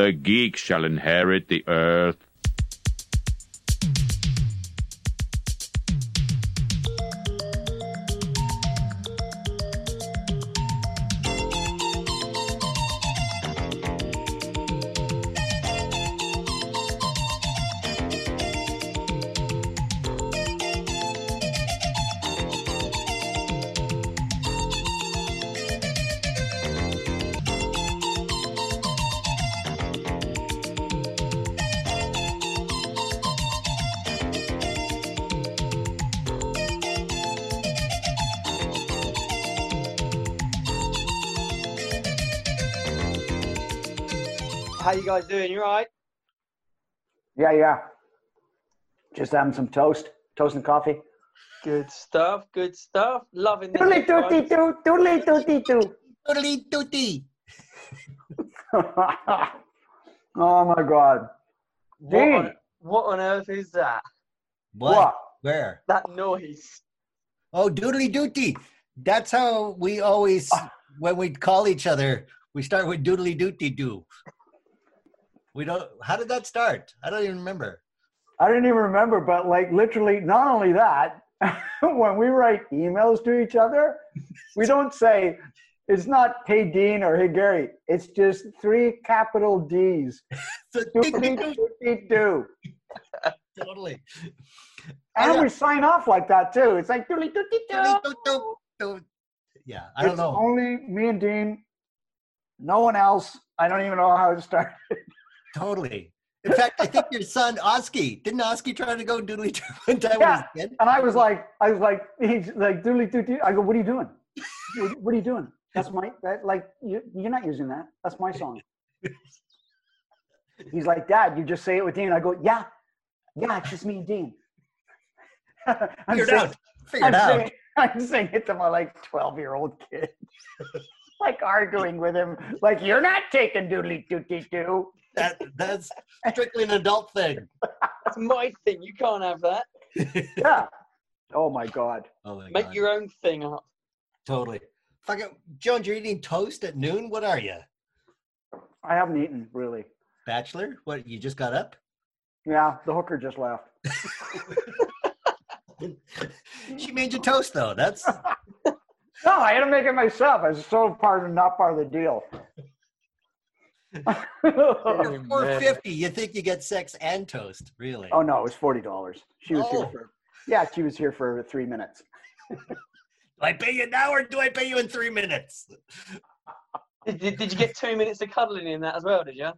The geek shall inherit the earth. Yeah, yeah. Just having some toast, toast and coffee. Good stuff. Good stuff. Loving the Doodly doody headphones. doo, doodly doody doo. Doodly doody. oh my God. What on, Dean. what on earth is that? What? What? Where? That noise. Oh, doodly doody. That's how we always, ah. when we call each other, we start with doodly doody doo. We don't. How did that start? I don't even remember. I didn't even remember, but like literally, not only that, when we write emails to each other, we don't say, it's not hey Dean or hey Gary. It's just three capital D's. Doody totally. And we sign off like that too. It's like doodly Doodly doo. doo doo. Yeah, I don't. It's know. only me and Dean. No one else. I don't even know how it started. Totally. In fact, I think your son Oski didn't Oski try to go doodly doo one time Yeah. when he was a kid? And I was like, I was like, he's like, doodly doo doo. I go, what are you doing? What, what are you doing? That's my, that, like, you, you're not using that. That's my song. He's like, Dad, you just say it with Dean. I go, yeah, yeah, it's just me and Dean. I'm Figured saying- out. Figured I'm out. saying, I'm saying it to my like 12 year old kid, like arguing with him, like, you're not taking doodly doo doo doo. That, that's strictly an adult thing. That's my thing. You can't have that. Yeah. Oh my God. Oh my Make God. your own thing up. Totally. Fucking Jones, you're eating toast at noon? What are you? I haven't eaten really. Bachelor? What, you just got up? Yeah, the hooker just left. she made you toast though. That's No, I had to make it myself. I was so part of not part of the deal. Oh, four man. fifty. You think you get sex and toast, really? oh no, it was forty dollars. She was Oh. here for yeah, she was here for three minutes. Do I pay you now or do I pay you in three minutes? Did, did, did you get two minutes of cuddling in that as well? Did you?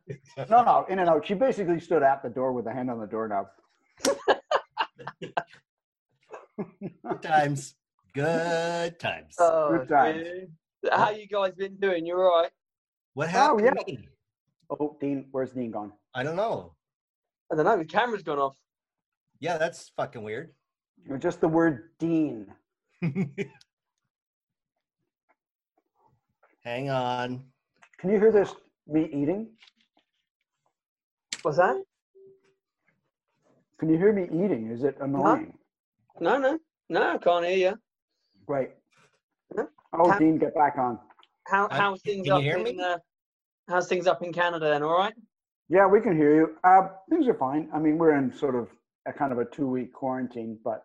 No, no, in and out. She basically stood at the door with a hand on the doorknob. Good times. Good times. Oh, Good times. dude. How you guys been doing? You're all right? what happened? oh, yeah. To me? Oh, Dean, where's Dean gone? I don't know. I don't know. The camera's gone off. Yeah, that's fucking weird. Or Just the word Dean. Hang on. Can you hear this? Me eating? What's that? Can you hear me eating? Is it annoying? No, no, no. I can't hear you. Right. No. Oh, Can- Dean, get back on. How how's things can you up hear in me? uh, how's things up in Canada then? All right. Yeah, we can hear you. Uh, things are fine. I mean, we're in sort of a kind of a two-week quarantine, but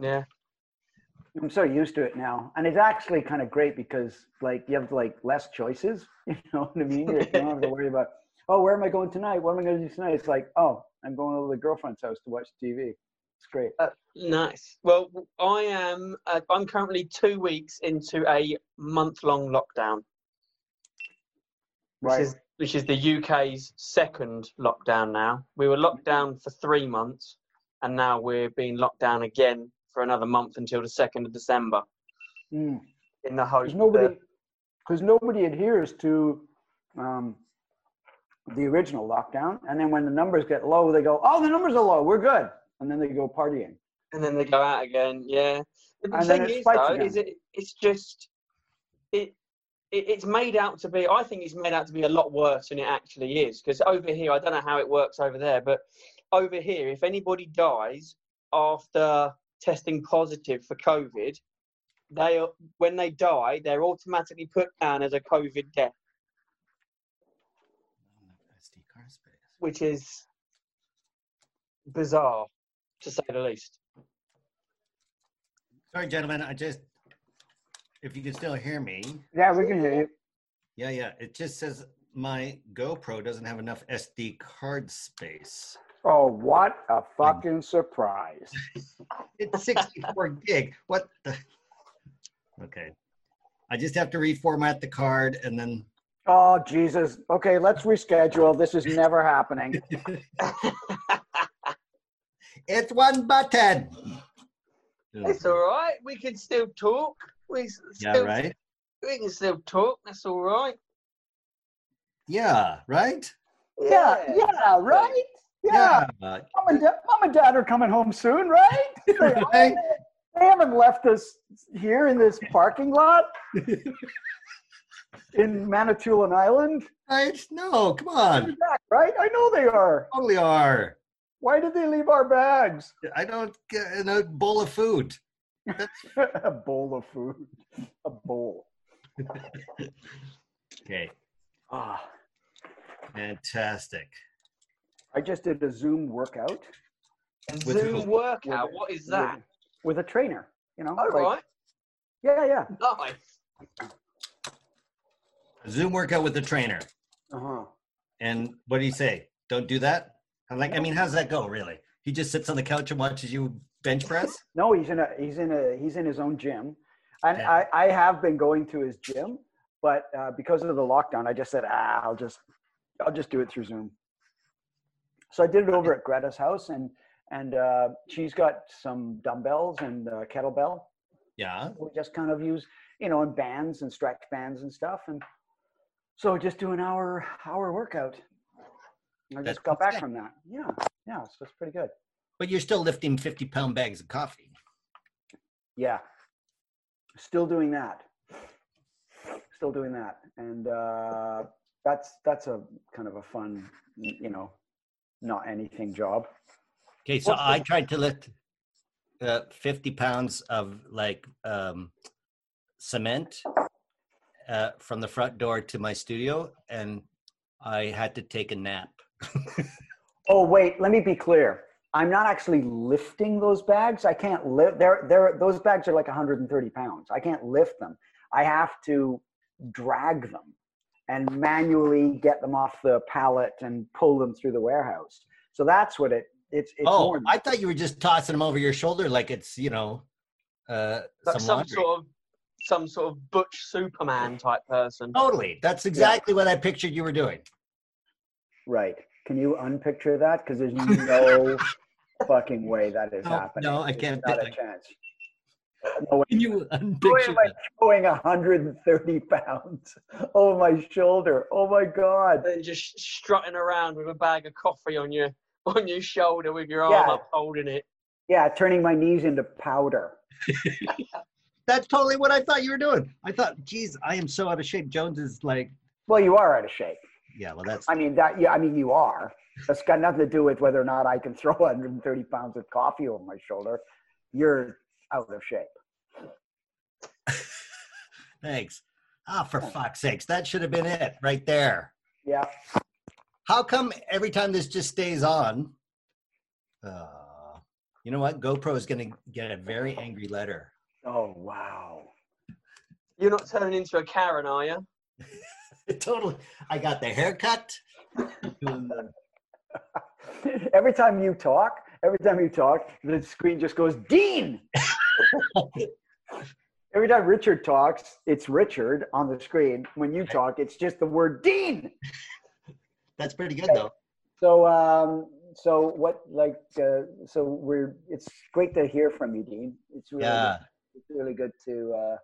Yeah. I'm so used to it now, and it's actually kind of great because like you have like less choices. You know what I mean? You don't have to worry about oh, where am I going tonight? What am I going to do tonight? It's like oh, I'm going over to the girlfriend's house to watch TV. It's great. Nice. Well, I am. Uh, I'm currently two weeks into a month-long lockdown, which Right. is which is the UK's second lockdown now. We were locked down for three months, and now we're being locked down again for another month until the second of December. Mm. In the hope Because nobody, that because nobody adheres to um, the original lockdown, and then when the numbers get low, they go, "Oh, the numbers are low. We're good," and then they go partying. and then they go out again. Yeah. The And thing is, though, again. is it? It's just it, it. It's made out to be. I think it's made out to be a lot worse than it actually is. Because over here, I don't know how it works over there, but over here, if anybody dies after testing positive for COVID, they are, when they die, they're automatically put down as a COVID death. SD Car space. which is bizarre to say the least. Sorry, gentlemen. I just, if you can still hear me. Yeah, we can hear you. Yeah, yeah. It just says my GoPro doesn't have enough SD card space. Oh, what a hmm. fucking surprise. It's 64 gig. What the? Okay. I just have to reformat the card and then. Oh, Jesus. Okay, let's reschedule. This is never happening. It's one button. It's all right. We can still talk. We s- Yeah, still, right? We can still talk. That's all right. Yeah, right? Yeah, yeah, exactly. right? Yeah. Uh, Mom and, dad, Mom and dad are coming home soon, right? They, Right. they haven't left us here in this parking lot in Manitoulin Island, right? No, come on. Back, right? I know they are. Totally are. Why did they leave our bags? I don't get in a bowl of food. a bowl of food. A bowl. Okay, Ah, fantastic. I just did a Zoom workout With Zoom who? workout. What is that? with, with a trainer. You know, All like- right. Yeah, yeah. Nice. Zoom workout with the trainer. Uh huh. And what do you say? Don't do that? I'm like, I mean, how's that go, really? He just sits on the couch and watches you bench press? No, he's in a he's in a he's in his own gym, and Yeah. I I have been going to his gym, but uh, because of the lockdown, I just said ah, I'll just I'll just do it through Zoom. So I did it over at Greta's house, and and uh, she's got some dumbbells and uh, kettlebell. Yeah. We just kind of use you know in bands and stretch bands and stuff, and so just do an hour hour workout. I That's just got back sick. from that. Yeah, yeah, so it's pretty good. But you're still lifting 50 pound bags of coffee. Yeah. Still doing that. Still doing that. And uh, that's that's a kind of a fun, you know, not anything job. Okay, so What's the- I tried to lift uh, 50 pounds of like um, cement uh, from the front door to my studio, and I had to take a nap. Oh wait, let me be clear. I'm not actually lifting those bags. I can't lift. They're they're those bags are like 130 pounds. I can't lift them. I have to drag them and manually get them off the pallet and pull them through the warehouse. So that's what it. It's. it's oh, more- I thought you were just tossing them over your shoulder like it's, you know, uh, Like some, some sort of some sort of butch Superman type person. Totally. That's exactly what I pictured you were doing. Right. Can you unpicture that? Because there's no fucking way that is No, happening. no, I can't Not a chance. No way. Can you Boy, unpicture am I that? showing 130 pounds over oh, my shoulder. Oh my god. and just strutting around with a bag of coffee on your on your shoulder with your arm Yeah. up holding it. Yeah, turning my knees into powder. That's totally what I thought you were doing. I thought, geez, I am so out of shape. Jones is like, Well, you are out of shape. yeah, well, that's I mean that. Yeah, I mean you are. That's got nothing to do with whether or not I can throw 130 pounds of coffee over my shoulder. You're out of shape. thanks. Ah, for fuck's sakes, that should have been it right there. Yeah. How come every time this just stays on? Uh, you know what? GoPro is going to get a very angry letter. Oh wow. You're not turning into a Karen, are you? totally. I got the haircut. Every time you talk, every time you talk, the screen just goes Dean. every time Richard talks, it's Richard on the screen. When you talk, it's just the word Dean. That's pretty good though. So, um, so what? Like, uh, so we're. It's great to hear from you, Dean. It's really, Yeah. it's really good to uh,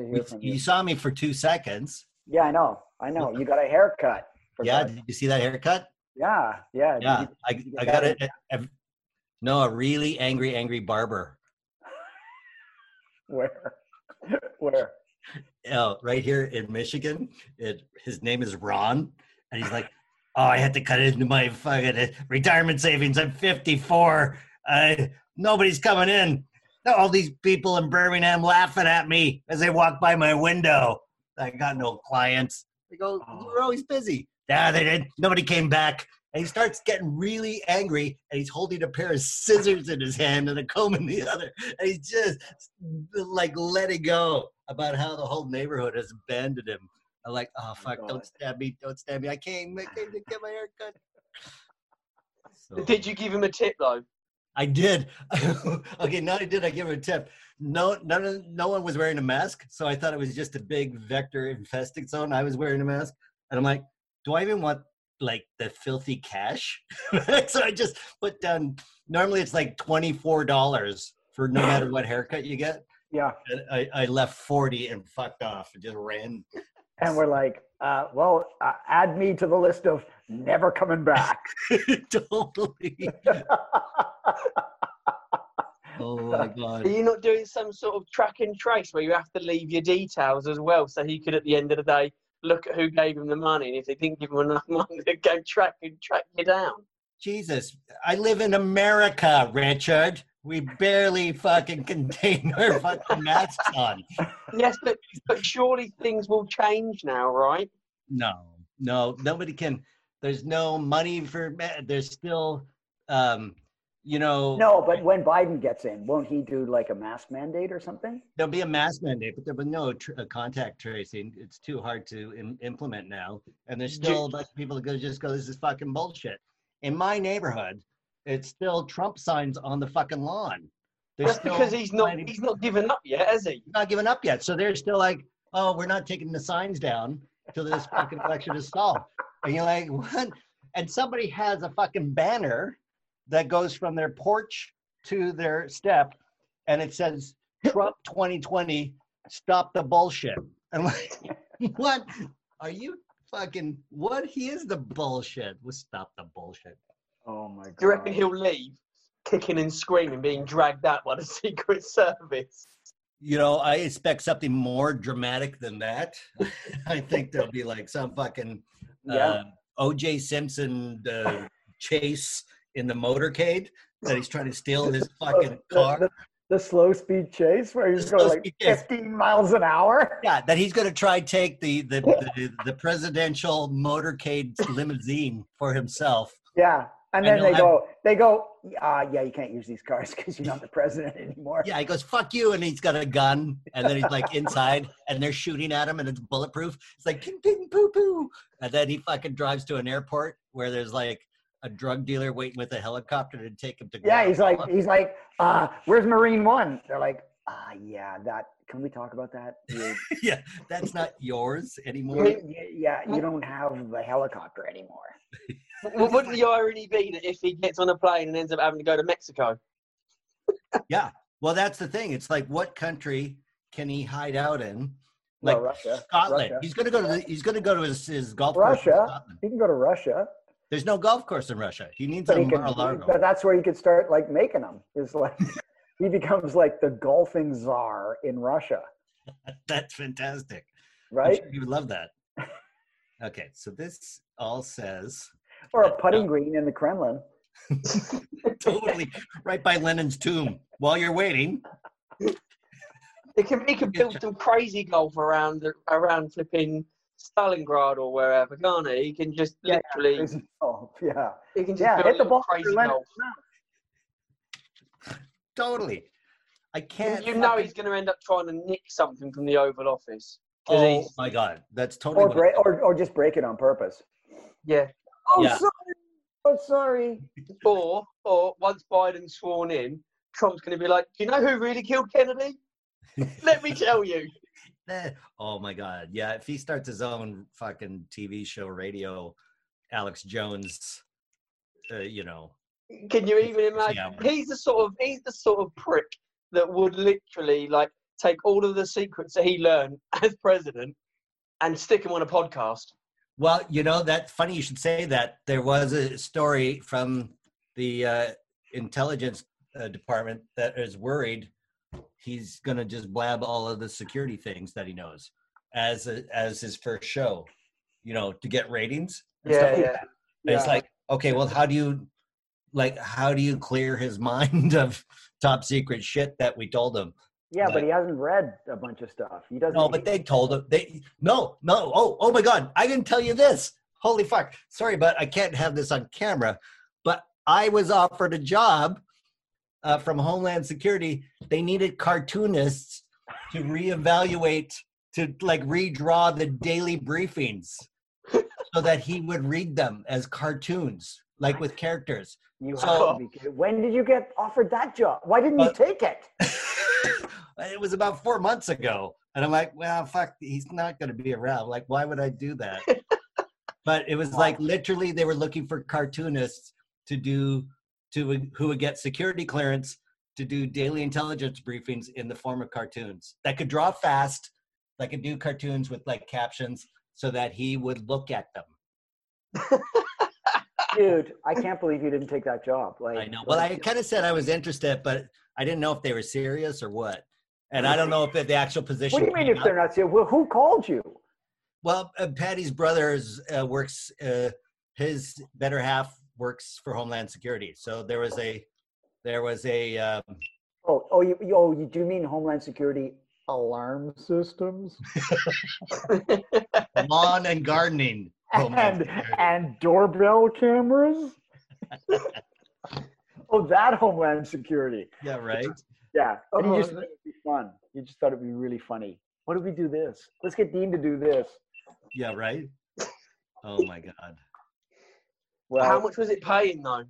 to hear from you. you saw me for two seconds. Yeah, I know. I know. You got a haircut. Yeah. Did you see that haircut? Yeah. Yeah. Yeah. you- I, I got a- No, a really angry, angry barber. where? Where? uh, right here in Michigan. It, his name is Ron, and he's like, "Oh, I had to cut into my fucking retirement savings. I'm 54. Uh, nobody's coming in. All these people in Birmingham laughing at me as they walk by my window. I got no clients. They go, Oh. "You're always busy." Yeah, they did. Nobody came back. And he starts getting really angry, and he's holding a pair of scissors in his hand and a comb in the other. And he's just like letting go about how the whole neighborhood has abandoned him. I'm like, oh, oh fuck, God. don't stab me, don't stab me. I came, I came to get my hair cut. So- Did you give him a tip though? I did. okay, not only did I give him a tip. No, none no one was wearing a mask, so I thought it was just a big vector infesting zone. I was wearing a mask, and I'm like, do I even want like the filthy cash? so I just put down. Normally, it's like twenty four dollars for no matter what haircut you get. Yeah. And I, I left forty and fucked off and just ran. And we're like, uh, well, uh, add me to the list of never coming back. totally. Oh my god. Are you not doing some sort of track and trace where you have to leave your details as well, so he could at the end of the day look at who gave him the money, and if they didn't give him enough money, they'd go track and track you down. Jesus, I live in America, Richard. We barely fucking contain our fucking masks on. Yes, but but surely things will change now, right? No, no, nobody can. There's no money for. There's still, um, you know, no, but when Biden gets in, won't he do like a mask mandate or something? there'll be a mask mandate, but there'll be no tr- uh, contact tracing. It's too hard to Im- implement now, and there's still a bunch of people that go just go, "This is fucking bullshit." In my neighborhood, it's still Trump signs on the fucking lawn. There's That's because he's not plenty- he's not given up yet, has he? He's not given up yet. So they're still like, oh, we're not taking the signs down till this fucking election is solved. And you're like, what? And somebody has a fucking banner that goes from their porch to their step, and it says Trump 2020, stop the bullshit. I'm like, what? Are you fucking what? He is the bullshit. We'll stop the bullshit. Oh my god. Do you reckon he'll leave, kicking and screaming, being dragged out by the Secret Service? You know, I expect something more dramatic than that. I think there'll be like some fucking Yeah. uh, O.J. Simpson uh, chase in the motorcade that he's trying to steal his fucking car. the, the slow speed chase where he's going like speed chase. 15 miles an hour. Yeah, that he's going to try take the the, the the presidential motorcade limousine for himself. Yeah. And then they go, they go, uh, yeah, you can't use these cars because you're not the president anymore. Yeah, he goes "fuck you," and he's got a gun, and then he's like inside, and they're shooting at him, and it's bulletproof. It's like ping, ping, poo, poo, and then he fucking drives to an airport where there's like a drug dealer waiting with a helicopter to take him to. Yeah, he's like, he's like, uh, where's Marine One? They're like, ah, yeah, that. Can we talk about that? You, yeah, that's not yours anymore. you- you- yeah, you don't have the helicopter anymore. W- Wouldn't the irony be that if he gets on a plane and ends up having to go to Mexico? Yeah, well, that's the thing. It's like, what country can he hide out in? Well, Like Russia. Scotland. Russia. He's gonna go to the, he's gonna go to his, his golf course Russia. He can go to Russia, There's no golf course in Russia. He needs but a he can. Mar-a-Lago. But that's where you could start like making them. Is like he becomes like the golfing czar in Russia, That's fantastic. Right? sure you would love that. Okay, so this all says Or a putting uh, green in the Kremlin. totally right by Lenin's tomb. While you're waiting, He can he can build some crazy golf around the- around flipping Stalingrad or wherever, can't he? He can just Yeah, literally Crazy golf, Yeah. he can just Yeah. Hit the ball. crazy for Lenin. totally. I can't. you know he's going to end up trying to nick something from the Oval Office. Oh he's- my god, that's totally. Or what- break, or or just break it on purpose. yeah. Oh, Yeah. sorry. Oh, sorry. Or or once Biden's sworn in, Trump's going to be like, "Do you know who really killed Kennedy? Let me tell you." Oh my god, yeah. If he starts his own fucking TV show, radio, Alex Jones, uh, you know, Can you even imagine? Yeah. He's the sort of he's the sort of prick that would literally like take all of the secrets that he learned as president and stick them on a podcast. Well, you know, that's funny you should say that. There was a story from the uh, intelligence uh, department that is worried he's to just blab all of the security things that he knows as a, as his first show, you know, to get ratings. Yeah, like yeah. And It's like, okay, well, how do you, like, how do you clear his mind of top secret shit that we told him? Yeah, Like- but he hasn't read a bunch of stuff. He doesn't. No, but they told him they no, no. Oh, oh my God! I didn't tell you this. holy fuck. Sorry, but I can't have this on camera. But I was offered a job uh, from Homeland Security. They needed cartoonists to reevaluate, to like redraw the daily briefings so that he would read them as cartoons, like with characters. You So- have to be. When did you get offered that job? Why didn't you Uh, take it? it was about four months ago. And I'm like, well, fuck, he's not going to be around. Like, why would I do that? but it was like literally they were looking for cartoonists to do, to who would get security clearance to do daily intelligence briefings in the form of cartoons that could draw fast, that could do cartoons with like captions so that he would look at them. Dude, I can't believe you didn't take that job. Like I know. Well, I kind of said I was interested, but I didn't know if they were serious or what. And I don't know if the actual position. What do you mean if they're not serious? Well, who called you? Well, uh, Patty's brother uh, works. Uh, his better half works for Homeland Security. So there was a, there was a. Um, Oh, oh, you, you- oh, you do mean Homeland Security alarm systems lawn and gardening. And Security. and doorbell cameras? oh, that Homeland Security. yeah, right. Yeah, and you just Oh, thought it'd be fun. You just thought it'd be really funny. What do we do this? Let's get Dean to do this. Yeah, right. Oh my God. Well, How much was it paying though?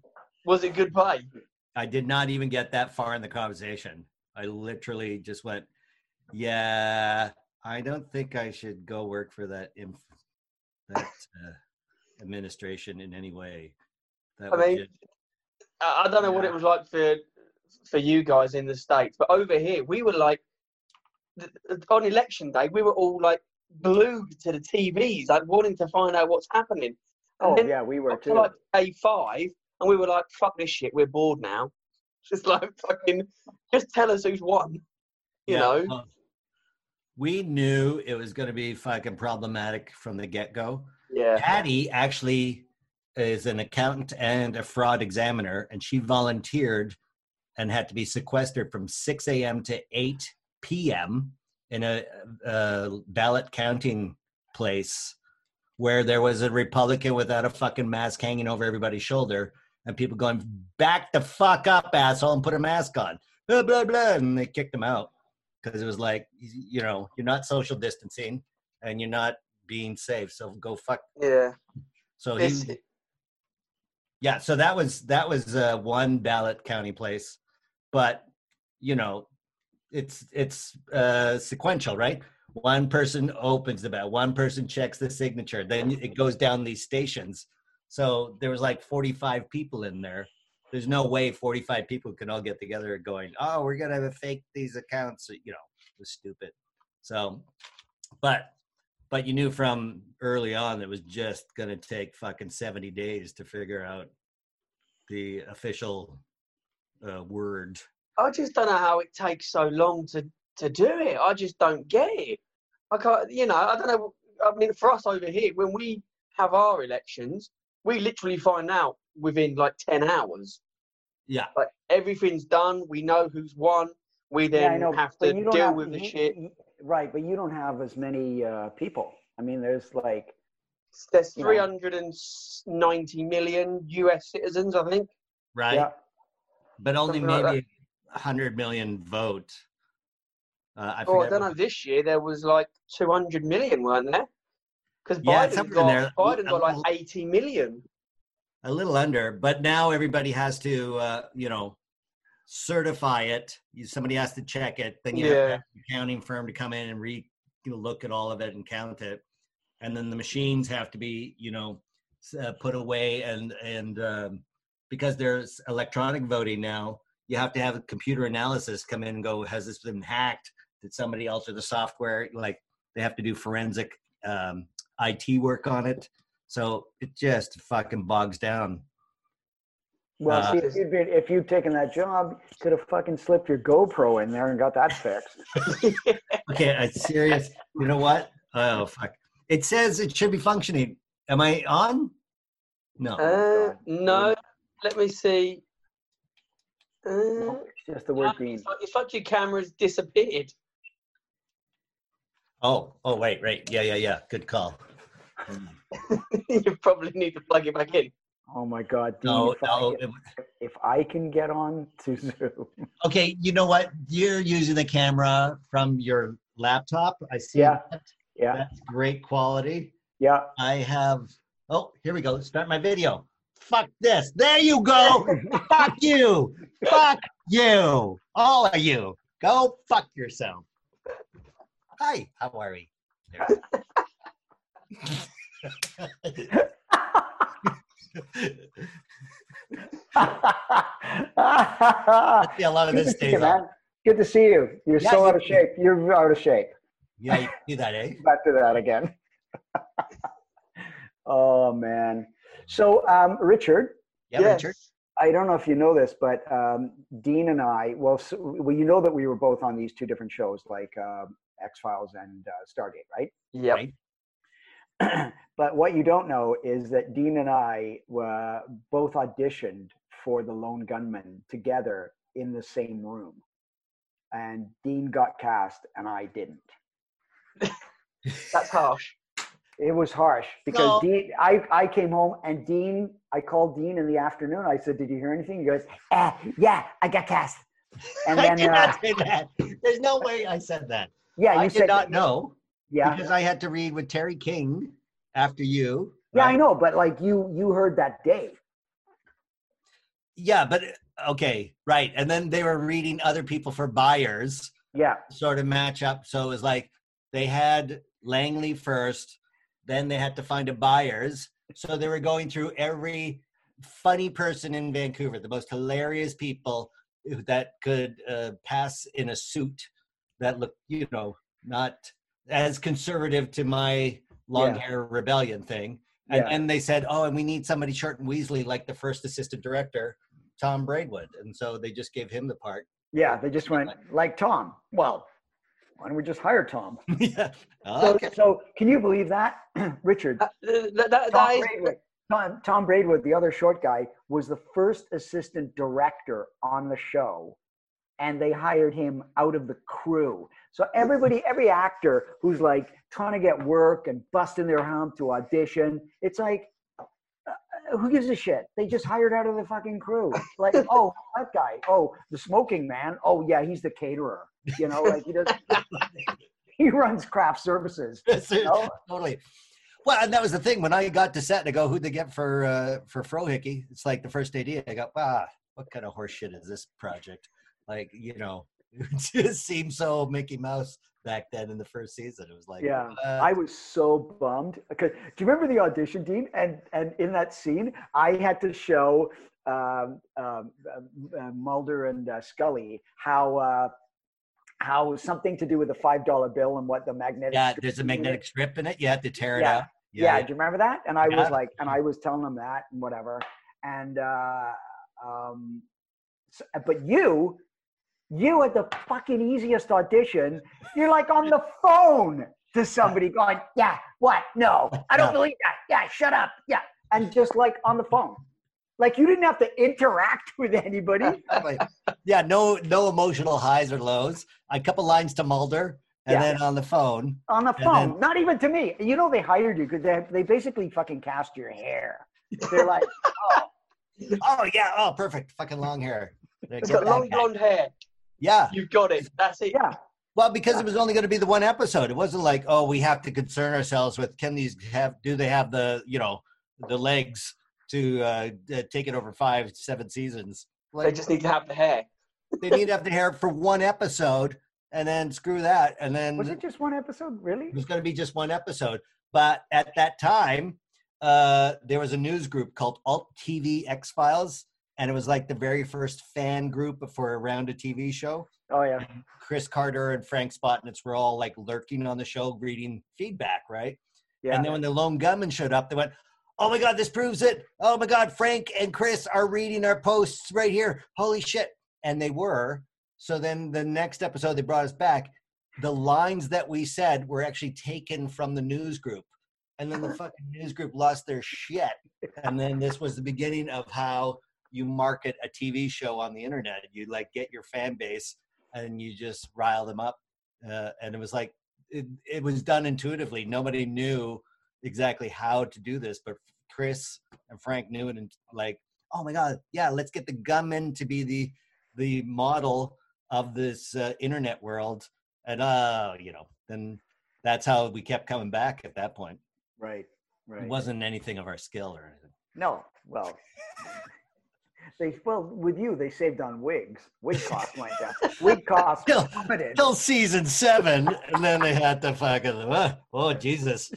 Was it good pay? I did not even get that far in the conversation. I literally just went, "Yeah, I don't think I should go work for that inf- that uh, administration in any way." That I mean, just- I don't know what it was like for for you guys in the states, but over here we were like on election day we were all like glued to the TVs, like wanting to find out what's happening. And oh yeah, we were too. like A five, and we were like, "Fuck this shit, we're bored now." Just like fucking, just tell us who's won. You Yeah, know, well, we knew it was going to be fucking problematic from the get go. yeah. Patty actually is an accountant and a fraud examiner, and she volunteered and had to be sequestered from 6 a.m. to 8 p.m. in a, a ballot counting place where there was a Republican without a fucking mask hanging over everybody's shoulder, and people going, "Back the fuck up, asshole, and put a mask on." Blah blah blah, and they kicked him out because it was like, you know, you're not social distancing and you're not being safe, so go fuck Yeah. so he, yeah, so that was that was uh, one ballot county place, but you know, it's it's uh, sequential, right? One person opens the ballot, one person checks the signature, then it goes down these stations. So there was like 45 people in there. There's no way 45 people can all get together going, oh, we're gonna have a fake these accounts. You know, it was stupid. So, but but you knew from early on it was just going to take fucking 70 days to figure out the official uh, word I just don't know how it takes so long to to do it. I just don't get it. I can't, you know, I don't know. I mean, for us over here, when we have our elections, we literally find out within like ten hours. yeah Like everything's done. We know who's won. We yeah, I then know, have to deal have- with the you- shit. Right, but you don't have as many uh, people. I mean, there's like There's you know. 390 million US citizens, I think. right yeah, but only Something like maybe 100 million vote uh, I, Oh, I don't know. This year there was like 200 million, weren't there? Because Yeah, Biden got there. Biden got like Um, 80 million. a little under but now everybody has to uh, you know certify it You- somebody has to check it then you have to Yeah. have an accounting firm to come in and re you know, look at all of it and count it and then the machines have to be you know uh, put away and and um, because there's electronic voting now you have to have a computer analysis come in and go has this been hacked did somebody alter the software like they have to do forensic um, it work on it so it just fucking bogs down Well, Uh, see, if you'd, been, if you'd taken that job, you could have fucking slipped your GoPro in there and got that fixed. Okay, I'm serious. You know what? Oh fuck! It says it should be functioning. Am I on? No. Uh, no, let me see. Uh, No, it's just the no, word Dean. it's, like, it's like your camera's disappeared. Oh, oh, wait, right. Yeah, yeah, yeah. Good call. you probably need to plug it back in. Oh my God, Dean, No, if, I no. can- if I can get on to Zoom. Okay, you know what? You're using the camera from your laptop. I see. Yeah. that. Yeah, That's great quality. yeah. I have. Oh, here we go. Start my video. Fuck this. There you go. fuck you. Fuck you. All of you. Go fuck yourself. Hi. How are we? There. Let's see how long Good this to see you, stays on. man. Good to see you. You're Yeah, so you out of too. shape. You're out of shape. Yeah, you see that, eh? Back to that again. oh man. So, um, Richard, Yeah, yes. Richard. I don't know if you know this, but um, Dean and I, well, so, well, you know that we were both on these two different shows, like um, X Files and uh, Stargate, right? Yeah. Right. but what you don't know is that Dean and I were both auditioned for the Lone Gunman together in the same room, and Dean got cast and I didn't. That's harsh. It was harsh because No. Dean, I, I came home and Dean, I called Dean in the afternoon. I said, "Did you hear anything?" He goes, uh, "Yeah, I got cast." And I then, did uh, not say that. There's no way I said that. Yeah, you I did not know Yeah, because I had to read with Terry King after you. yeah, I know, but like you, you heard that day. Yeah, but okay, right. And then they were reading other people for Byers, Yeah, sort of match up. So it was like they had Langly first, then they had to find a Byers. So they were going through every funny person in Vancouver, the most hilarious people that could uh, pass in a suit that looked, you know, not as conservative to my long Yeah. hair rebellion thing. And Yeah. then they said, oh, and we need somebody short and Weasley like the first assistant director, Tom Braidwood. And so they just gave him the part. yeah. They just went like Tom. Well, why don't we just hire Tom? yeah. So, Okay. so can you believe that, Richard? Uh, that, that, Tom that is, Braidwood, Tom, Tom Braidwood, the other short guy, was the first assistant director on the show, and they hired him out of the crew. So everybody, every actor who's like trying to get work and busting their hump to audition, it's like, uh, who gives a shit? They just hired out of the fucking crew. Like, oh, that guy. Oh, the smoking man. Oh, yeah, he's the caterer. You know, like he does. he runs craft services. You know? totally. Well, and that was the thing when I got to set and I go, who'd they get for uh, for Frohike? It's like the first idea. I go, ah, what kind of horseshit is this project? Like, you know, it just seemed so Mickey Mouse back then in the first season. It was like, Yeah, what? I was so bummed because do you remember the audition, Dean? And and in that scene, I had to show um, um, uh, Mulder and uh, Scully how uh, how something to do with the five dollar bill and what the magnetic. yeah, there's a magnetic strip in it. You have to tear it Yeah. out. Yeah, do you remember that? And I was like, and I was telling them that and whatever. And uh, um, s but you, you had the fucking easiest audition. You're like on the phone to somebody going, yeah, what? No, I don't believe that. Yeah, shut up. Yeah, and just like on the phone, like you didn't have to interact with anybody. Yeah, no, no emotional highs or lows. A couple lines to Mulder, and Yeah. then on the phone. on the phone. then- Not even to me. You know they hired you because they they basically fucking cast your hair. They're like, oh, Oh yeah, oh perfect, fucking long hair. Yeah, it's get got long back. blonde hair. Yeah, You've got it. That's it. yeah, well, because it was only going to be the one episode. It wasn't like, oh, we have to concern ourselves with can these have do they have the you know the legs to uh, uh, take it over five seven seasons? They just need to have the hair. they need to have the hair for one episode, and then screw that, and then was it just one episode? Really? It was going to be just one episode. But at that time, uh, there was a news group called Alt TV X Files, and it was like the very first fan group for around a TV show. Oh yeah. Chris Carter and Frank Spotnitz were all like lurking on the show, reading feedback, right? Yeah. And then when the lone gunman showed up, they went, "Oh my God, this proves it! Oh my God, Frank and Chris are reading our posts right here. Holy shit!" And they were. So then the next episode, they brought us back. The lines that we said were actually taken from the news group, and then the fucking news group lost their shit. And then this was the beginning of how you market a TV show on the internet. You like get your fan base and you just rile them up. Uh, and it was like it, it was done intuitively. Nobody knew exactly how to do this, but Chris and Frank knew it and like, oh my god, yeah, let's get the gunman to be the the model of this uh, internet world, and uh, you know, then that's how we kept coming back at that point. Right. Right. It wasn't anything of our skill or anything. No. Well. They well with you they saved on wigs. Wig costs went down. Wig costs plummeted. Till season seven, and then they had to fucking uh, oh Jesus,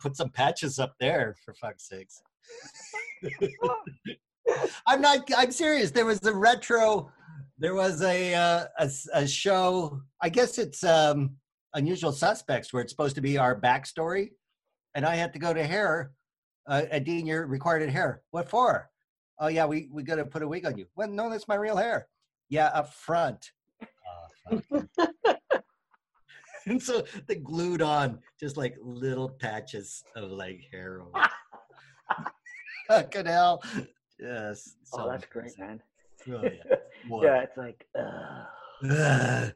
put some patches up there for fuck's sakes. I'm not. I'm serious. There was a retro. There was a uh, a, a show. I guess it's um, Unusual Suspects, where it's supposed to be our backstory, and I had to go to hair. Uh, uh, Dean, you're required hair. What for? Oh yeah, we we got to put a wig on you. Well, no, that's my real hair. Yeah, up front. Oh, and so they glued on just like little patches of like hair. over it. Fucking hell. Yes. oh, so that's great, man. Oh, yeah. Yeah, it's like. Uh, Ugh.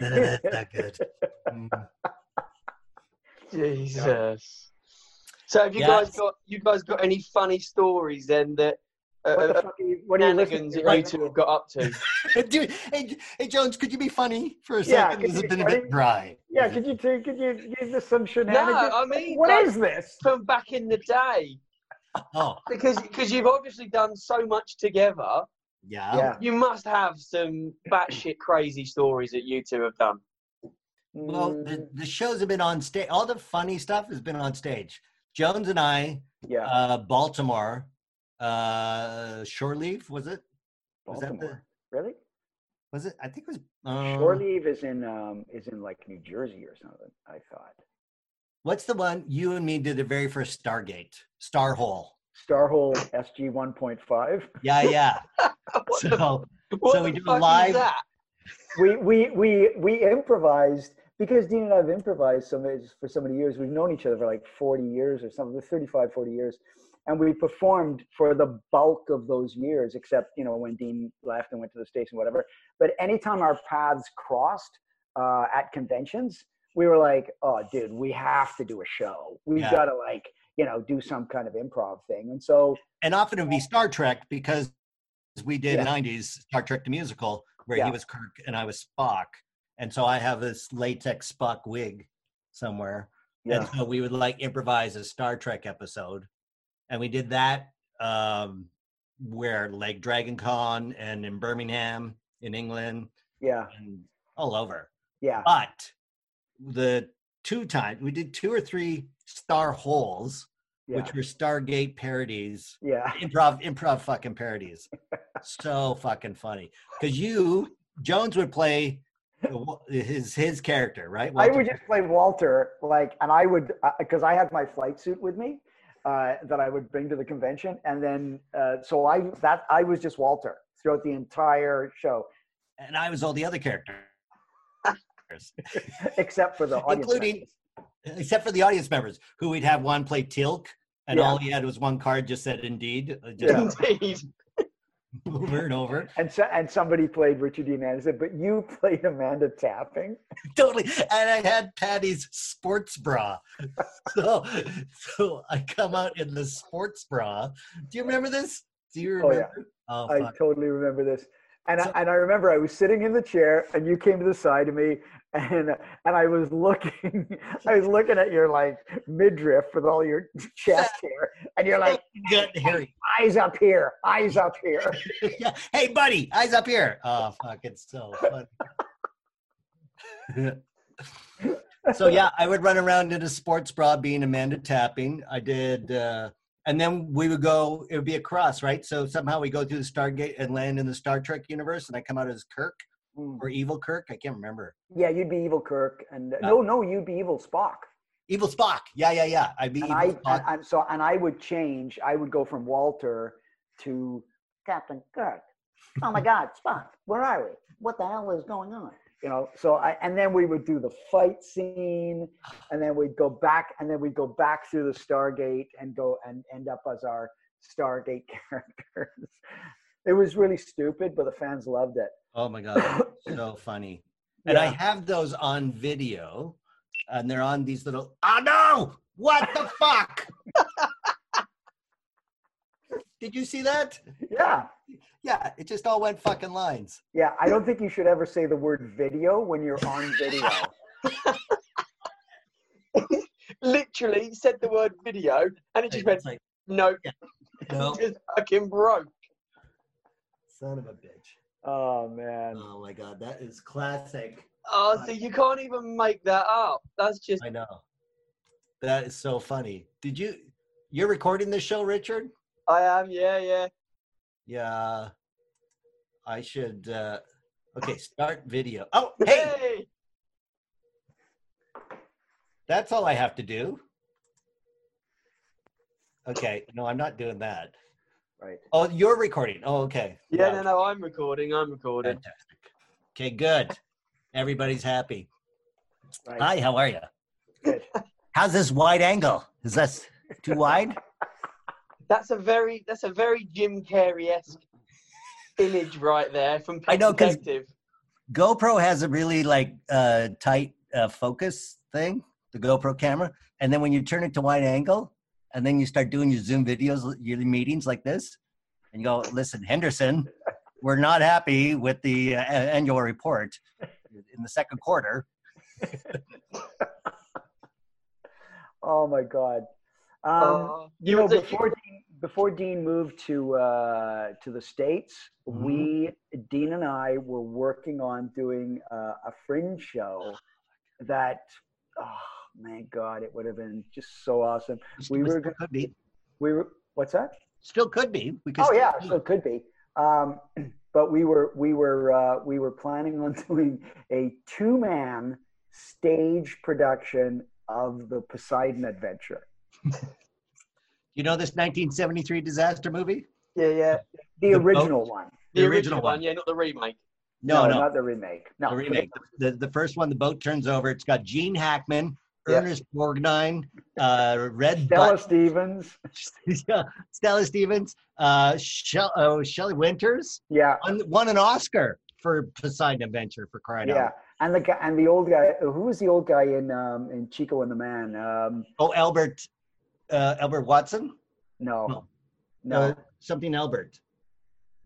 that's not good. Mm. Jesus. So have you guys got you guys got any funny stories then that uh, what the uh, fuck are you, what are you listening shenanigans to right two have got up to? Dude, hey, hey, Jones, could you be funny for a Yeah, second? could This has be been a bit dry. Yeah, could you take, could you give us some shenanigans? no, I mean What like, is this? from back in the day Oh, because because you've obviously done so much together. yeah. Yeah. You must have some batshit crazy stories that you two have done. Well, Mm, the, the shows have been on stage. All the funny stuff has been on stage. Jones and I, yeah, uh, Baltimore, uh, Shore Leave, was it? was that the- Baltimore. Really? Was it? I think it was. Uh, Shore Leave is in um is in like New Jersey or something. I thought. What's the one you and me did the very first Stargate? Star Hole? Star Hole SG 1.5. Yeah, yeah. What the, so so we do is live- that? we we we we improvised because Dean and I have improvised so for so many years. We've known each other for like 40 years or something, 35, 40 years. And we performed for the bulk of those years, except, you know, when Dean left and went to the States and whatever. But anytime our paths crossed uh, at conventions, we were like, oh, dude, we have to do a show. We've Yeah. got to, like, you know, do some kind of improv thing. And so, and often it would be Star Trek because we did Yeah. 90s Star Trek the musical where Yeah. he was Kirk and I was Spock. And so I have this latex Spock wig somewhere. yeah. And so we would like improvise a Star Trek episode. And we did that um, where like Dragon Con and in Birmingham in England Yeah. and all over. Yeah. But the two times we did two or three star holes, Yeah. which were Stargate parodies, Yeah. improv, improv fucking parodies. so fucking funny. Because you, Jones would play his his character, right? I would just play Walter, like, and I would because I had my flight suit with me uh, that I would bring to the convention, and then uh, so I that I was just Walter throughout the entire show, and I was all the other characters, except for the audience including members. except for the audience members, who we'd have one play Teal'c, and Yeah. all he had was one card just said "Indeed," uh, just Yeah. Indeed. over and over. and so, and somebody played Richard Dean Anderson, but you played Amanda Tapping. totally. And I had Patty's sports bra. So, so I come out in the sports bra. Do you remember this? Do you oh, remember? Oh, yeah. Oh, I totally remember this. And, So- I, and I remember I was sitting in the chair and you came to the side of me and and I was looking I was looking at your like midriff with all your chest hair and you're like Good, Harry. eyes up here eyes up here yeah. Hey, buddy, eyes up here. Oh, fuck, it's so funny. so yeah, I would run around in a sports bra being Amanda Tapping. I did, uh, and then we would go. It would be a cross, right? So somehow we go through the Stargate and land in the Star Trek universe, and I come out as Kirk Mm. or Evil Kirk. I can't remember. yeah you'd be evil Kirk and no no you'd be evil Spock Evil Spock. Yeah, yeah, yeah. I'd be and Evil I Spock. and, and so and I would change I would go from Walter to Captain Kirk oh my God Spock where are we what the hell is going on you know so i and then we would do the fight scene and then we'd go back and then we'd go back through the stargate and go and end up as our stargate characters it was really stupid but the fans loved it Oh my god, so funny. And I have those on video, and they're on these little. Oh no! What the fuck? Did you see that? Yeah. Yeah, it just all went fucking lines. Yeah. I don't think you should ever say the word video when you're on video. Literally said the word video, and it just went like, no, no, just fucking broke. Son of a bitch. oh man. Oh my god, that is classic. Oh, so you can't even make that up. That's just I know. That is so funny. Did you? You're recording this show, Richard? I am. Yeah, yeah. Yeah. I should. uh Okay, start video. Oh, hey, Hey, that's all I have to do. Okay, no, I'm not doing that. Right. Oh, you're recording. Oh, okay. yeah, no, no, I'm recording. I'm recording. Fantastic. Okay, good. Everybody's happy. Right. Hi, how are you? Good. How's this wide angle? Is this too wide? That's a very, that's a very Jim Carrey-esque image right there from perspective. I know, 'cause- Detective. GoPro has a really like uh, tight uh, focus thing, the GoPro camera, and then when you turn it to wide angle, and then you start doing your Zoom videos, your meetings like this, and you go, "Listen, Henderson, we're not happy with the uh, annual report in the second quarter." Oh my God. Um, Uh, you know, before Dean, before Dean moved to uh, to the states, Mhm. we Dean and I were working on doing uh, a fringe show that. Oh my God! It would have been just so awesome. We were still could be, We were. What's that? still could be. We could Oh still yeah, do so it. it could be. Um, but we were we were uh, we were planning on doing a two man stage production of the Poseidon Adventure. You know this 1973 disaster movie? Yeah, yeah. The, The original one. the, the original, original one, one. yeah, not the remake. No, no, not the remake. No, the remake. The, the first one, the boat turns over. It's got Gene Hackman, Yeah. Ernest Borgnine, uh, Red Stella Butt, Stevens. yeah, Stella Stevens, uh, Shell, oh, Shelley Winters Yeah, won, won an Oscar for Poseidon Adventure for crying yeah. out. And the guy and the old guy. Who was the old guy in um, in Chico and the Man? Um, Oh, Albert, uh, Albert Watson, no, No. no. Uh, something Albert,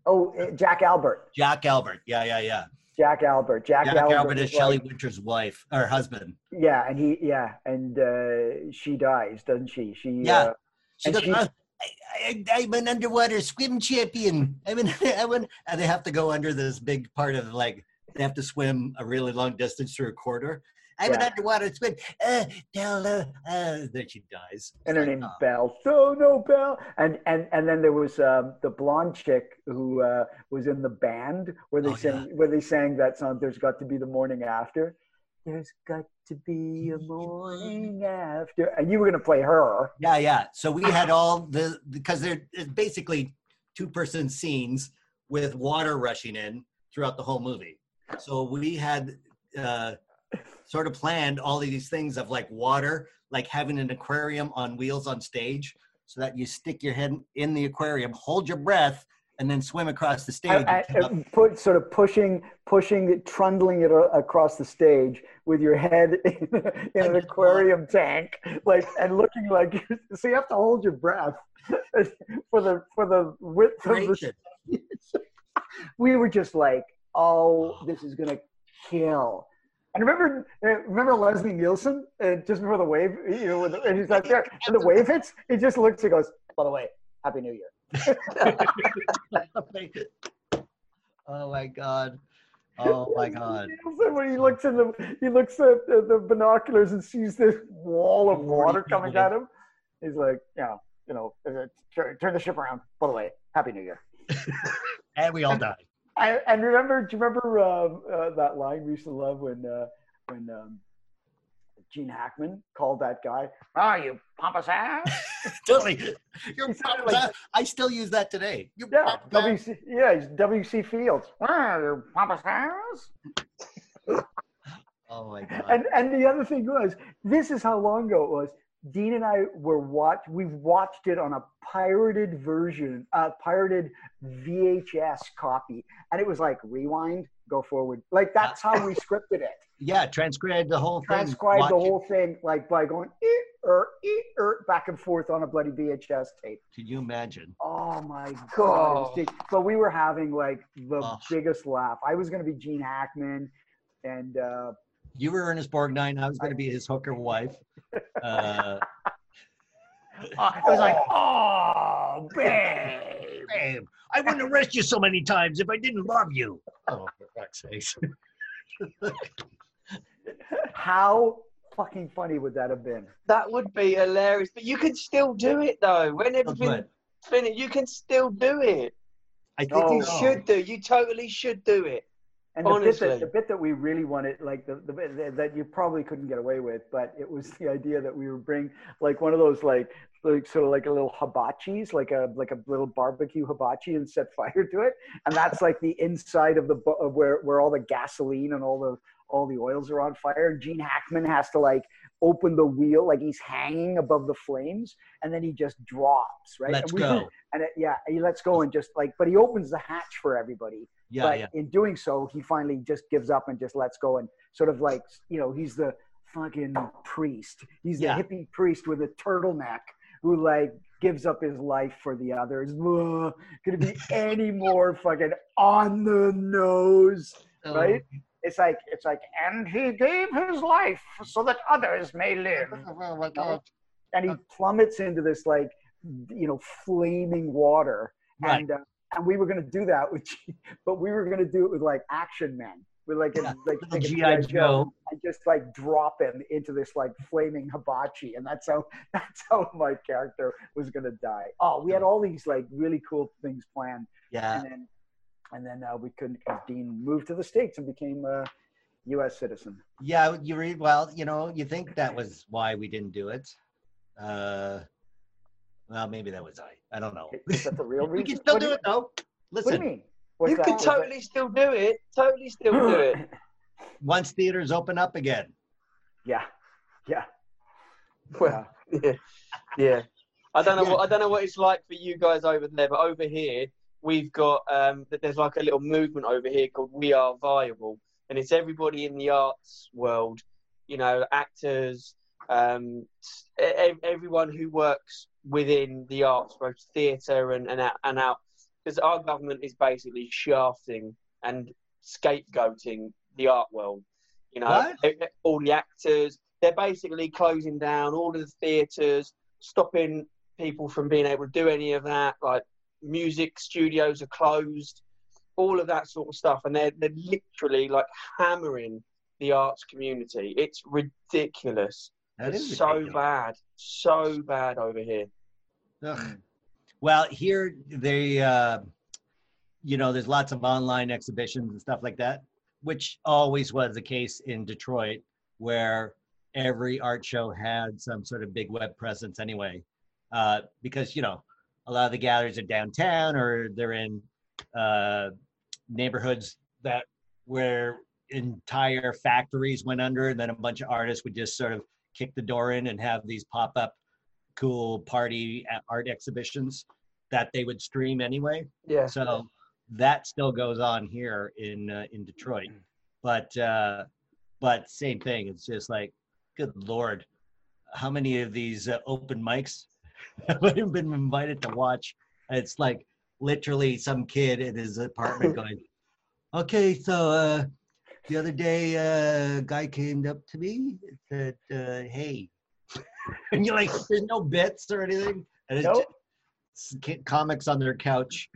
oh, uh, Jack Albert. Jack Albert. Yeah, yeah, yeah. Jack Albert. Jack, Jack Albert, Albert is Shelley like- Winters' wife or husband. Yeah, and he yeah, and uh, she dies, doesn't she? She Yeah. uh, She she- "Uh, I, I, I'm an underwater swim champion. I'm an, I'm an, and they have to go under this big part of like they have to swim a really long distance through a corridor. I'm an Yeah. underwater swim. Uh, tell, uh, uh, then she dies. and her like, name's oh. Belle. Oh no, Belle. And and and then there was um, the blonde chick who uh, was in the band where they Oh, sang where they sang that song. There's got to be the morning after. There's got to be a morning after, and you were gonna play her. Yeah, yeah. So we had all the because they're basically two person scenes with water rushing in throughout the whole movie. So we had uh, sort of planned all of these things of like water, like having an aquarium on wheels on stage, so that you stick your head in the aquarium, hold your breath, and then swim across the stage. I, and come up- I, put sort of pushing, pushing, trundling it across the stage with your head in, in an aquarium tank, like and looking like so. You have to hold your breath for the for the width of the we were just like, oh, this is gonna kill. And remember, uh, remember Leslie Nielsen uh, just before the wave, you know, with the, and he's like there, and the wave hits. He just looks and goes, "By the way, Happy New Year." oh my god. Oh my god. Nielsen, when he looks in the, he looks at the, the binoculars and sees this wall of water coming at him. He's like, yeah, you know, uh, turn, turn the ship around. By the way, Happy New Year. And we all died. I, and remember, do you remember um, uh, that line we used to love when uh, when um, Gene Hackman called that guy, "Oh, you pompous ass." totally. You're pompous like- ass. I still use that today. You Yeah, ass. WC, yeah, he's W.C. Fields. "Oh, you pompous ass. Oh my god. And and the other thing was, this is how long ago it was. Dean and I were watch. We've watched it on a pirated version, a pirated VHS copy, and it was like rewind, go forward. Like that's how we scripted it. Yeah, transcribed the whole thing. Transcribed watch the it. whole thing like by going ee, er, ee, er, back and forth on a bloody VHS tape. Can you imagine? Oh my god! Oh. But we were having like the Oh. biggest laugh. I was going to be Gene Hackman, and uh, You were Ernest Borgnine. I was going to be his hooker wife. Uh, I was like, "Oh, babe." babe, I wouldn't arrest you so many times if I didn't love you. Oh, for fuck's sake. How fucking funny would that have been? That would be hilarious. But you can still do it though. When everything's But finished, you can still do it. I think Oh, you no. should do. You totally should do it. And the bit, that, the bit that we really wanted, like the, the bit that- you probably couldn't get away with, but it was the idea that we would bring like one of those like like sort of like a little hibachis, like a like a little barbecue hibachi, and set fire to it, and that's like the inside of the of where where all the gasoline and all the all the oils are on fire. And Gene Hackman has to like open the wheel, like he's hanging above the flames, and then he just drops, right? Let's and we- go. And it, yeah, he lets go and just like, but he opens the hatch for everybody Yeah, but yeah. in doing so, he finally just gives up and just lets go and sort of like, you know, he's the fucking priest. He's Yeah. the hippie priest with a turtleneck who like gives up his life for the others. Ugh, could it be any more fucking on the nose? right? It's like it's like, and he gave his life so that others may live. Oh my God. And he plummets into this like, you know, flaming water. Right. And uh, and we were gonna do that with, but we were gonna do it with like action men. With like a, Yeah, like a G.I. G.I. Joe. and just like drop him into this like flaming hibachi, and that's how that's how my character was gonna die. Oh, we had all these like really cool things planned, Yeah. and then and then uh, we couldn't because Dean moved to the states and became a U.S. citizen. Yeah, you read well, you know, you think that was why we didn't do it. Uh well maybe that was I. I don't know. Is that the real we can still What do you- it though. What do you Listen, mean? What's you that? can Was that- totally still do it. Totally still do it. once theaters open up again. yeah, yeah. Well, yeah, yeah. I don't know Yeah. what I don't know what it's like for you guys over there, but over here we've got um, that there's like a little movement over here called We Are Viable, and it's everybody in the arts world, you know, actors, um, everyone who works within the arts, both theatre and and out, and out, because our government is basically shafting and scapegoating the art world. You know, What? all the actors, they're basically closing down all of the theatres, stopping people from being able to do any of that. Like music studios are closed, all of that sort of stuff, and they're they're literally like hammering the arts community. It's ridiculous. That it's so ridiculous. bad, so bad over here. Ugh. Well, here they, uh, you know, there's lots of online exhibitions and stuff like that, which always was the case in Detroit, where every art show had some sort of big web presence anyway, uh, because you know, a lot of the galleries are downtown or they're in uh, neighborhoods that where entire factories went under, and then a bunch of artists would just sort of kick the door in and have these pop up cool party art exhibitions that they would stream anyway. Yeah. So that still goes on here in uh, in Detroit. But uh, but same thing. It's just like, good lord, how many of these uh, open mics have I been invited to watch? It's like literally some kid in his apartment going, "Okay, so uh, the other day, uh, a guy came up to me and said, uh, "Hey," and you're like, "There's no bits or anything." And it's Nope. comics on their couch,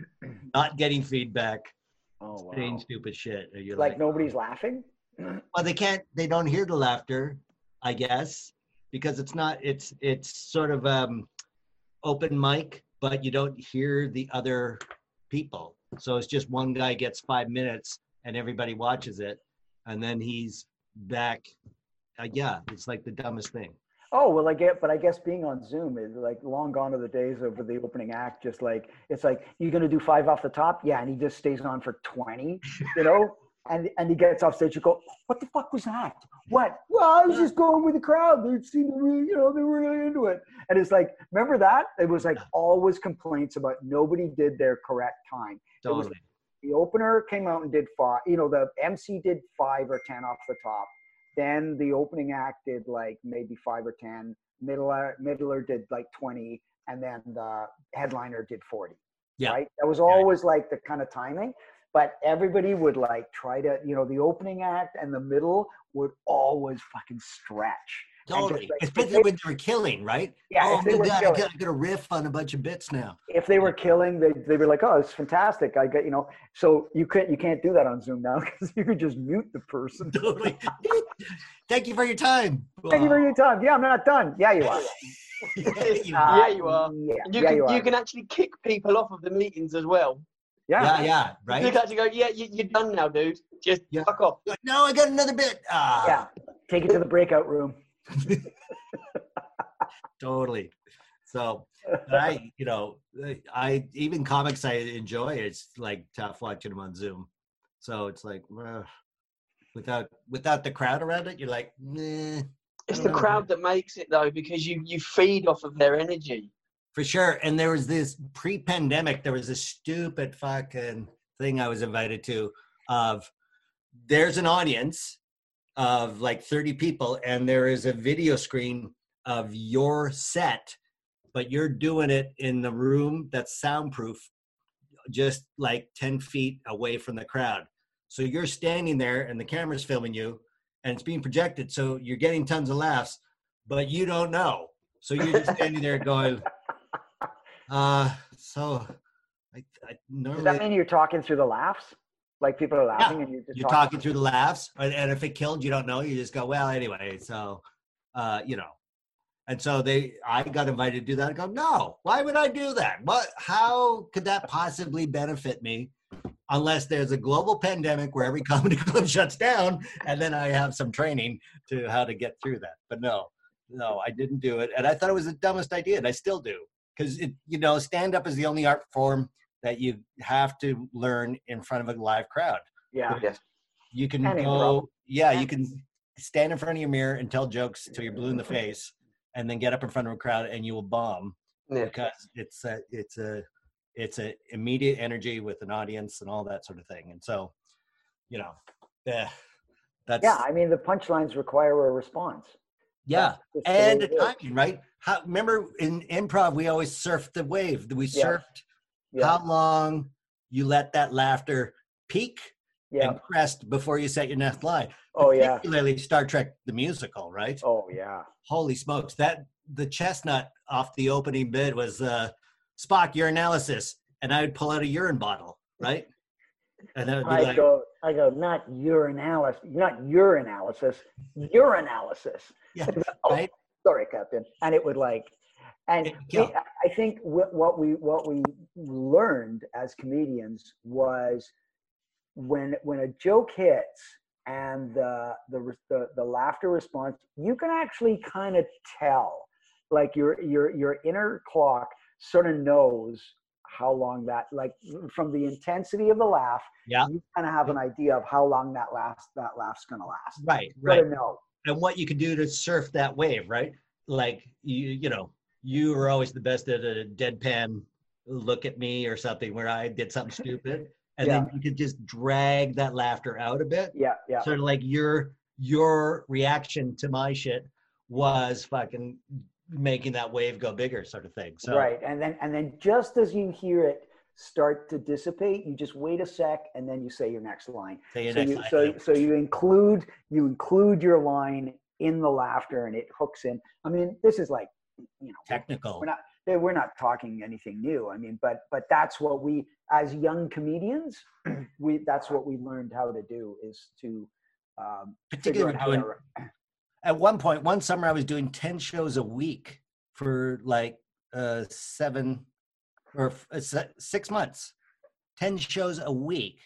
not getting feedback, Oh wow. saying stupid shit. You're Like like, nobody's laughing. well, they can't. They don't hear the laughter, I guess, because it's not. It's it's sort of um, open mic, but you don't hear the other people. So it's just one guy gets five minutes, and everybody watches it, and then he's back. Uh, yeah, it's like the dumbest thing. Oh well, I get, but I guess being on Zoom is like long gone are the days of the opening act. Just like it's like you're gonna do five off the top, yeah, and he just stays on for twenty, you know. and and he gets off stage. You go, what the fuck was that? What? Well, I was just going with the crowd. They seemed to really, you know, they were really into it. And it's like, remember that? It was like always complaints about nobody did their correct time. It was Totally. The opener came out and did five. You know, the MC did five or ten off the top. Then the opening act did like maybe five or ten. Middler middler did like twenty, and then the headliner did forty. Yeah. Right. That was always like the kind of timing. But everybody would like try to, you know, the opening act and the middle would always fucking stretch. And just, Totally. like, Especially when they were killing, right? Yeah, Oh, if they good God, I killing. got, I got a riff on a bunch of bits now. if they were killing, they they were like, "Oh, it's fantastic." I get, you know. So you can't you can't do that on Zoom now because you can just mute the person. Totally. Thank you for your time. Thank you for your time. Yeah, I'm not done. Yeah, you are. You- Uh, Yeah, you are. Yeah, you yeah, can you you, can actually kick people off of the meetings as well. yeah. yeah, yeah, You right. can actually go, yeah, you, you're done now, dude. Just Yeah. fuck off. No, I got another bit. Ah, Yeah. Take it to the breakout room. totally. So I, you know, I even comics I enjoy. It's like tough watching them on Zoom. So it's like uh, without without the crowd around it, you're like, nah, It's the crowd that makes it though, because you you feed off of their energy. for sure. And there was this pre-pandemic. There was this stupid fucking thing I was invited to of there's an audience of like 30 people and there is a video screen of your set but you're doing it in the room that's soundproof just like 10 feet away from the crowd so you're standing there and the camera's filming you and it's being projected so you're getting tons of laughs but you don't know so you're just standing there going uh so i, I Does that mean you're talking through the laughs? Like people are laughing and you're just you're talking through the laughs and, if it killed you don't know you just go well anyway so uh you know. And so they i got invited to do that. I go no why would i do that? What how could that possibly benefit me unless there's a global pandemic where every comedy club shuts down and then i have some training to how to get through that? But no no i didn't do it. And i thought it was the dumbest idea and i still do because it you know stand up is the only art form that you have to learn in front of a live crowd Yeah. Yes. you can And go improv. yeah you can stand in front of your mirror and tell jokes till you're blue in the face and then get up in front of a crowd and you will bomb Yeah. because it's a it's a it's a immediate energy with an audience and all that sort of thing and so you know yeah that's Yeah. I mean, the punchlines require a response. yeah That's just the and the timing right how remember in improv we always surfed the wave we surfed Yeah. how long you let that laughter peak Yeah. and crest before you set your next line Oh yeah. particularly Star Trek the musical, right? Oh yeah. Holy smokes, that the chestnut off the opening bid was uh Spock, your analysis, and I would pull out a urine bottle, right? And then it'd be I like, go, I go, not your analysis, not your analysis, your analysis. yeah, Oh, right? Sorry, Captain. And it would like, and yeah. I think what, what we what we learned as comedians was when when a joke hits and the the the, the laughter response, you can actually kind of tell, like your your your inner clock sort of knows how long that like from the intensity of the laugh Yeah. you kind of have an idea of how long that last that laugh's gonna last Right, you right. know And what you can do to surf that wave, right? Like you, you know, you were always the best at a deadpan look at me or something where I did something stupid. And then you could just drag that laughter out a bit. yeah yeah sort of like your your reaction to my shit was fucking making that wave go bigger sort of thing so right and then and then just as you hear it start to dissipate you just wait a sec and then you say your next line say your so next you, line. so, so you include you include your line in the laughter and it hooks in i mean this is like you know technical. we're not eh, we're not talking anything new. I mean but but that's what we as young comedians we that's what we learned how to do is to um particularly out how doing at one point one summer i was doing 10 shows a week for like uh seven or f- uh, six months. 10 shows a week.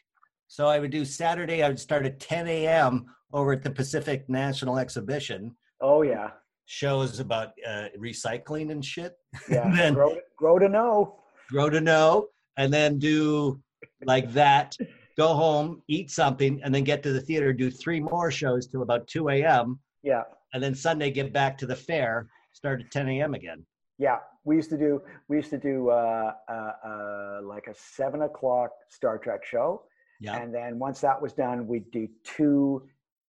So i would do saturday i would start at 10 a.m over at the pacific national exhibition. Oh yeah shows about uh, recycling and shit yeah And then- grow, grow to know grow to know and then do like that go home, eat something, and then get to the theater, do three more shows till about 2 a.m., Yeah. and then Sunday get back to the fair, start at 10 a.m. again. Yeah, we used to do we used to do uh, uh, uh, like a seven o'clock Star Trek show, Yeah. and then once that was done, we'd do two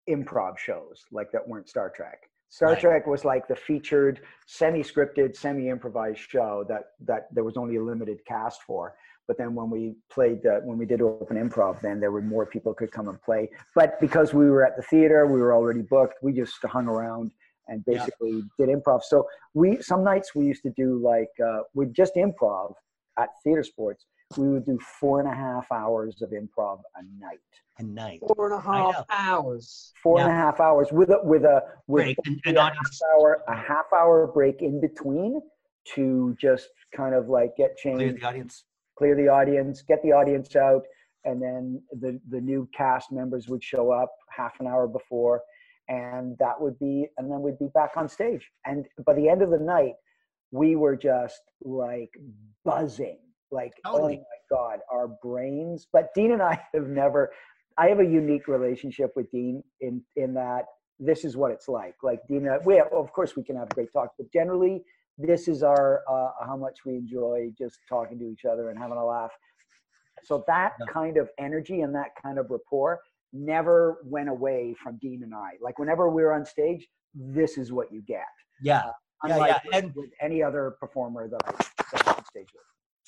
improv shows like that weren't Star Trek. Star Right. Trek was like the featured, semi-scripted, semi-improvised show that that there was only a limited cast for. But then when we played the, when we did open improv, then there were more people could come and play. But because we were at the theater, we were already booked. We just hung around and Yeah. basically did improv. So we some nights we used to do like uh, we just improv at theater sports. We would do four and a half hours of improv a night. A night. Four and a I know. half hours. Four and a half hours with a with a with Break and, a and half hour a half hour break in between to just kind of like get changed. Clear the audience. clear the audience, get the audience out, and then the the new cast members would show up half an hour before, and that would be, and then we'd be back on stage. And by the end of the night, we were just like buzzing, like Totally. oh my god, our brains. But Dean and I have never. I have a unique relationship with Dean in in that this is what it's like. Like Dean, and I- we have, of course we can have great talks, but generally this is our uh, how much we enjoy just talking to each other and having a laugh. So that Yeah. kind of energy and that kind of rapport never went away from Dean and I. Like whenever we were on stage, this is what you get. Yeah, Yeah, Unlike yeah, and- with any other performer that I that I'm on stage with.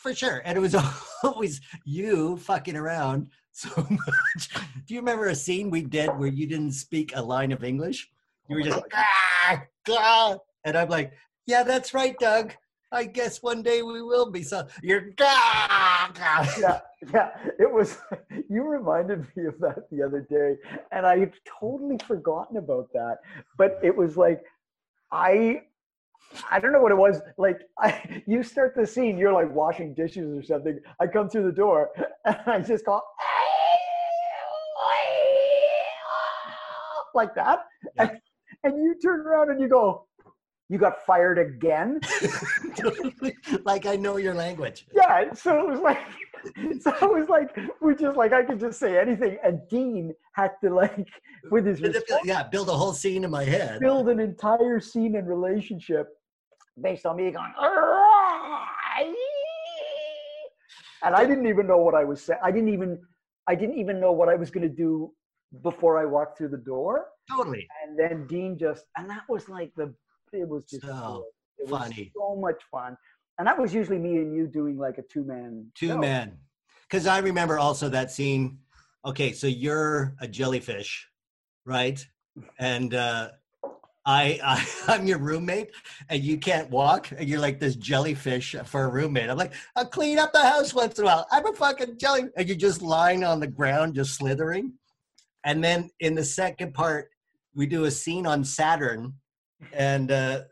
For sure. And it was always you fucking around so much. Do you remember a scene we did where you didn't speak a line of English? You were just, "Ah, ah," and I'm like, yeah, that's right, Doug. I guess one day we will be. So you're, "Ah, ah." yeah, yeah. It was. You reminded me of that the other day, and I had totally forgotten about that. But it was like, I, I don't know what it was. Like, I, you start the scene, you're like washing dishes or something. I come through the door, and I just call like that, Yeah. and, and you turn around and you go, "You got fired again." like I know your language. yeah so it was like so it was like we just like i could just say anything and dean had to like with his response, Yeah, build a whole scene in my head. build an entire scene and relationship based on me going and i didn't even know what i was saying i didn't even i didn't even know what i was going to do before i walked through the door Totally. and then dean just and that was like the it was just So it was funny. so much fun and that was usually me and you doing like a two-man Two show. men. Because I remember also that scene. Okay, so you're a jellyfish, right? And uh, I, I I'm your roommate, and you can't walk, and you're like this jellyfish for a roommate. I'm like, I'll clean up the house once in a while. I'm a fucking jelly, and you're just lying on the ground, just slithering. And then in the second part, we do a scene on Saturn, and uh,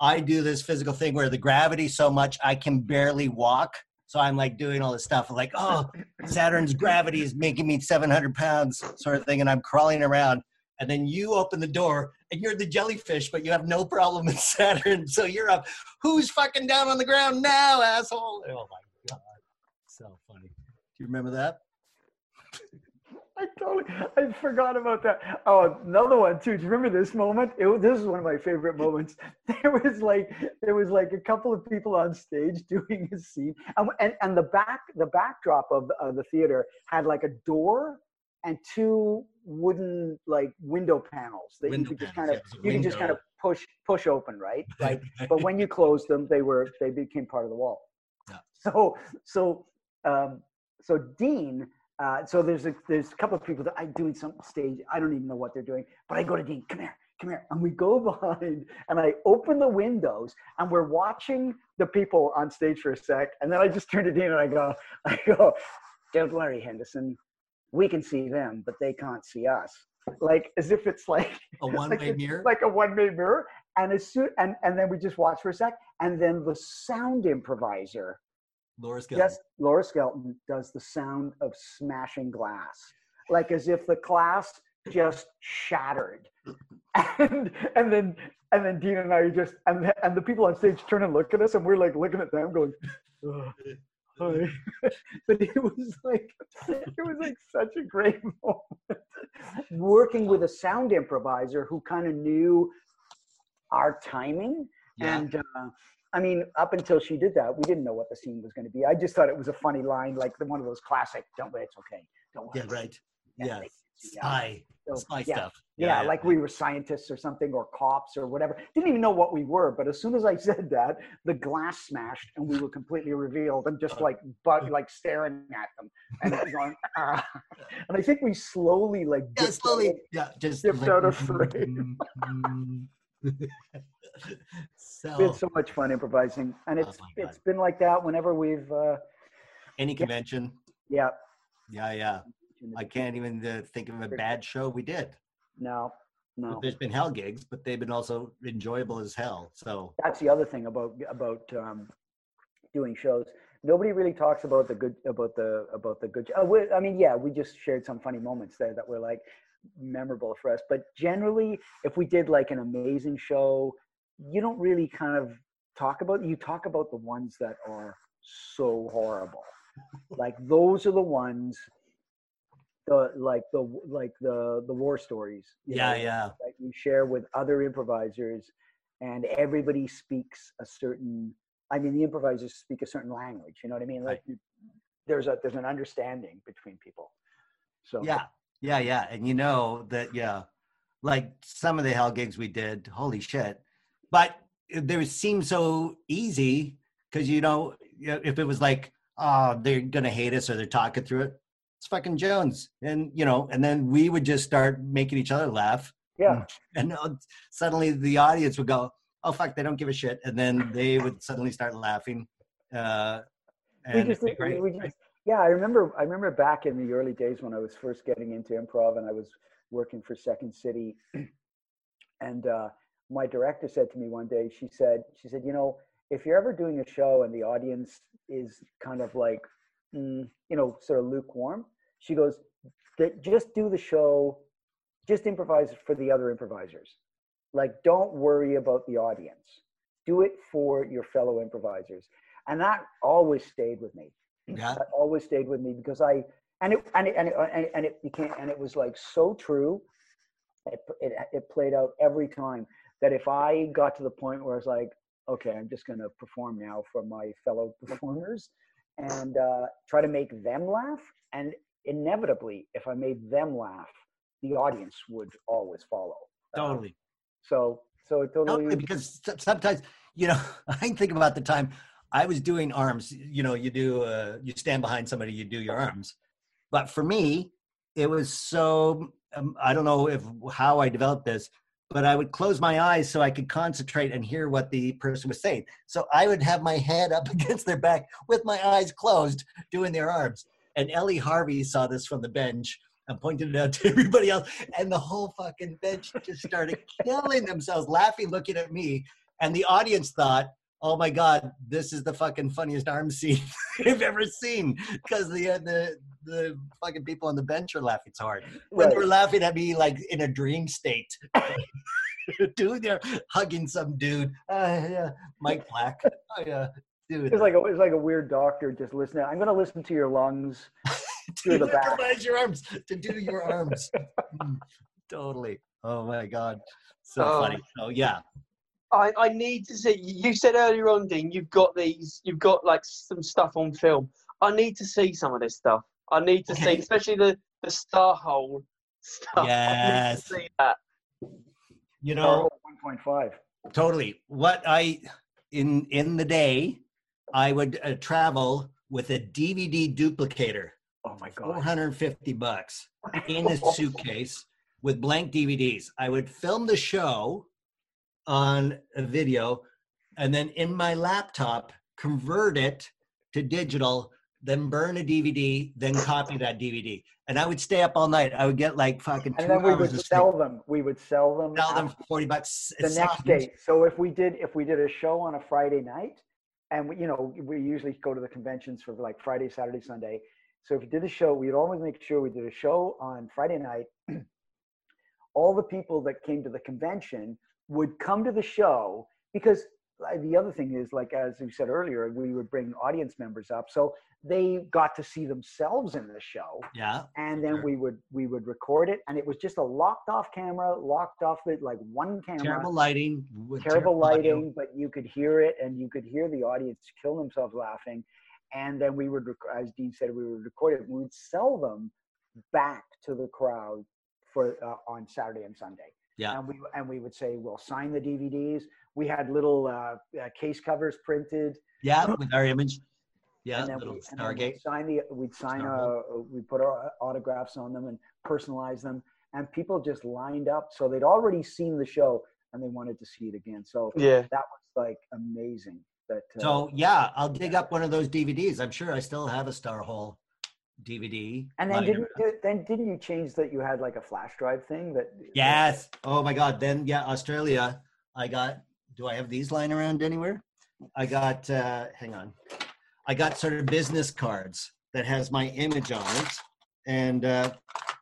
I do this physical thing where the gravity so much I can barely walk. So I'm like doing all this stuff, like, oh, Saturn's gravity is making me 700 pounds, sort of thing, and I'm crawling around. And then you open the door, and you're the jellyfish, but you have no problem with Saturn. So you're up. Who's fucking down on the ground now, asshole? Oh my god, so funny. Do you remember that? I totally, I forgot about that. Oh, another one too. Do you remember this moment? It, this is one of my favorite moments. There was like, there was like a couple of people on stage doing a scene, and and, and the back, the backdrop of the, of the theater had like a door and two wooden like window panels that Window you could just panels, kind of, yeah, it was a you could just kind of push push open, right? Right. but when you closed them, they were they became part of the wall. Yeah. So so um, so Dean. Uh, so there's a there's a couple of people that I doing some stage. I don't even know what they're doing, but I go to Dean. Come here, come here, and we go behind, and I open the windows, and we're watching the people on stage for a sec, and then I just turn to Dean and I go, I go, don't worry, Henderson, we can see them, but they can't see us. Like as if it's like A one-way it's mirror. like a one-way mirror. And as soon and and then we just watch for a sec, and then the sound improviser, Laura Skelton. yes, Laura Skelton, does the sound of smashing glass, like as if the glass just shattered, and and then and then Dean and I just and the, and the people on stage turn and look at us, and we're like looking at them, going, "Ugh, Hi. but it was like it was like such a great moment working with a sound improviser who kind of knew our timing Yeah. and uh, i mean up until she did that we didn't know what the scene was going to be i just thought it was a funny line like the one of those classic don't worry it's okay don't worry Yeah, right. Yeah, Yeah. Spy. So, Spy yeah, stuff. yeah, like we were scientists or something, or cops or whatever. Didn't even know what we were, but as soon as I said that, the glass smashed and we were completely revealed and just like, but like staring at them and going, ah. and I think we slowly like Yeah, slowly. out- Yeah, just dipped like- out of frame. So, We had so much fun improvising, and Oh it's God. it's been like that whenever we've, uh, any convention. yeah. Yeah, yeah. I can't even uh, think of a bad show we did. No, no. There's been hell gigs, but they've been also enjoyable as hell. So that's the other thing about about um, doing shows. Nobody really talks about the good about the about the good. Uh, we, I mean, yeah, we just shared some funny moments there that were like memorable for us. But generally, if we did like an amazing show, you don't really kind of talk about. You talk about the ones that are so horrible. like those are the ones. The like the like the the war stories. yeah, know, yeah. that you share with other improvisers and everybody speaks a certain i mean the improvisers speak a certain language you know what i mean like you, there's a there's an understanding between people so Yeah, yeah, yeah. And you know that, yeah, like some of the hell gigs we did, holy shit. But they would seem so easy because, you know, if it was like, oh, they're going to hate us or they're talking through it, it's fucking Jones. And, you know, and then we would just start making each other laugh. yeah And uh, suddenly the audience would go, oh, fuck, they don't give a shit. And then they would suddenly start laughing. Uh, we just, great. we just yeah i remember i remember back in the early days when i was first getting into improv and i was working for second city and uh, my director said to me one day she said she said you know if you're ever doing a show and the audience is kind of like mm, you know sort of lukewarm she goes "Th- just do the show just improvise for the other improvisers. Like don't worry about the audience. Do it for your fellow improvisers. And that always stayed with me. Yeah. that always stayed with me because I and it and it and it, and it, and it became and it was like so true. It, it it played out every time that if I got to the point where I was like, okay, I'm just going to perform now for my fellow performers and uh, try to make them laugh, and inevitably, if I made them laugh, the audience would always follow. Totally. so so it totally. Totally, because sometimes, you know, I think about the time I was doing arms. You know, you do, uh, you stand behind somebody, you do your arms. But for me, it was so. Um, I don't know if how I developed this, but I would close my eyes so I could concentrate and hear what the person was saying. So I would have my head up against their back with my eyes closed, doing their arms. And Ellie Harvey saw this from the bench and pointed it out to everybody else, and the whole fucking bench just started killing themselves, laughing, looking at me. And the audience thought, "Oh my god, this is the fucking funniest arm scene I've ever seen," because the uh, the the fucking people on the bench are laughing so hard. When they're laughing at me like in a dream state. dude, they're hugging some dude. Uh, yeah, Mike Black. Oh yeah, dude. It's like a, it's like a weird doctor just listening. I'm going to listen to your lungs. through the back. your arms to do your arms. Mm, totally. Oh my god, so Oh. funny. Oh yeah, I, I need to see. You said earlier on, Dean, you've got these, you've got like some stuff on film. I need to see some of this stuff. I need to see, especially the the star hole stuff. Yes. I need to see that. you know. Oh, 1.5. totally what i in in the day i would uh, travel with a dvd duplicator Oh my god. 450 bucks in a suitcase with blank dvds i would film the show on a video and then in my laptop convert it to digital then burn a dvd then copy that dvd and i would stay up all night i would get like fucking two And then we hours would sell them. We would sell them, sell them for 40 bucks the next day. So if we did if we did a show on a Friday night, and we, you know we usually go to the conventions for like Friday, Saturday, Sunday. So if we did a show, we'd always make sure we did a show on Friday night. All the people that came to the convention would come to the show because the other thing is like as we said earlier, we would bring audience members up, so they got to see themselves in the show, Yeah. and then Sure. we would we would record it, and it was just a locked off camera, locked off with like one camera, Terrible lighting. terrible audio. lighting, but you could hear it, and you could hear the audience kill themselves laughing, and then we would, rec- as Dean said, we would record it, we would sell them back to the crowd for uh, on Saturday and Sunday. Yeah. And we and we would say we'll sign the DVDs. We had little uh, uh, case covers printed. Yeah, with our image. Yeah, and then little we, and then Stargate. we'd sign the we'd sign uh, we put our autographs on them and personalize them and people just lined up so they'd already seen the show and they wanted to see it again so Yeah. that was like amazing that uh, So yeah, I'll dig up one of those DVDs. I'm sure I still have a Star Hole DVD. and then didn't you, then didn't you change that you had like a flash drive thing that Yes. Oh my God. Then yeah, Australia. I got. Do I have these lying around anywhere? I got. uh Hang on. I got sort of business cards that has my image on it, and uh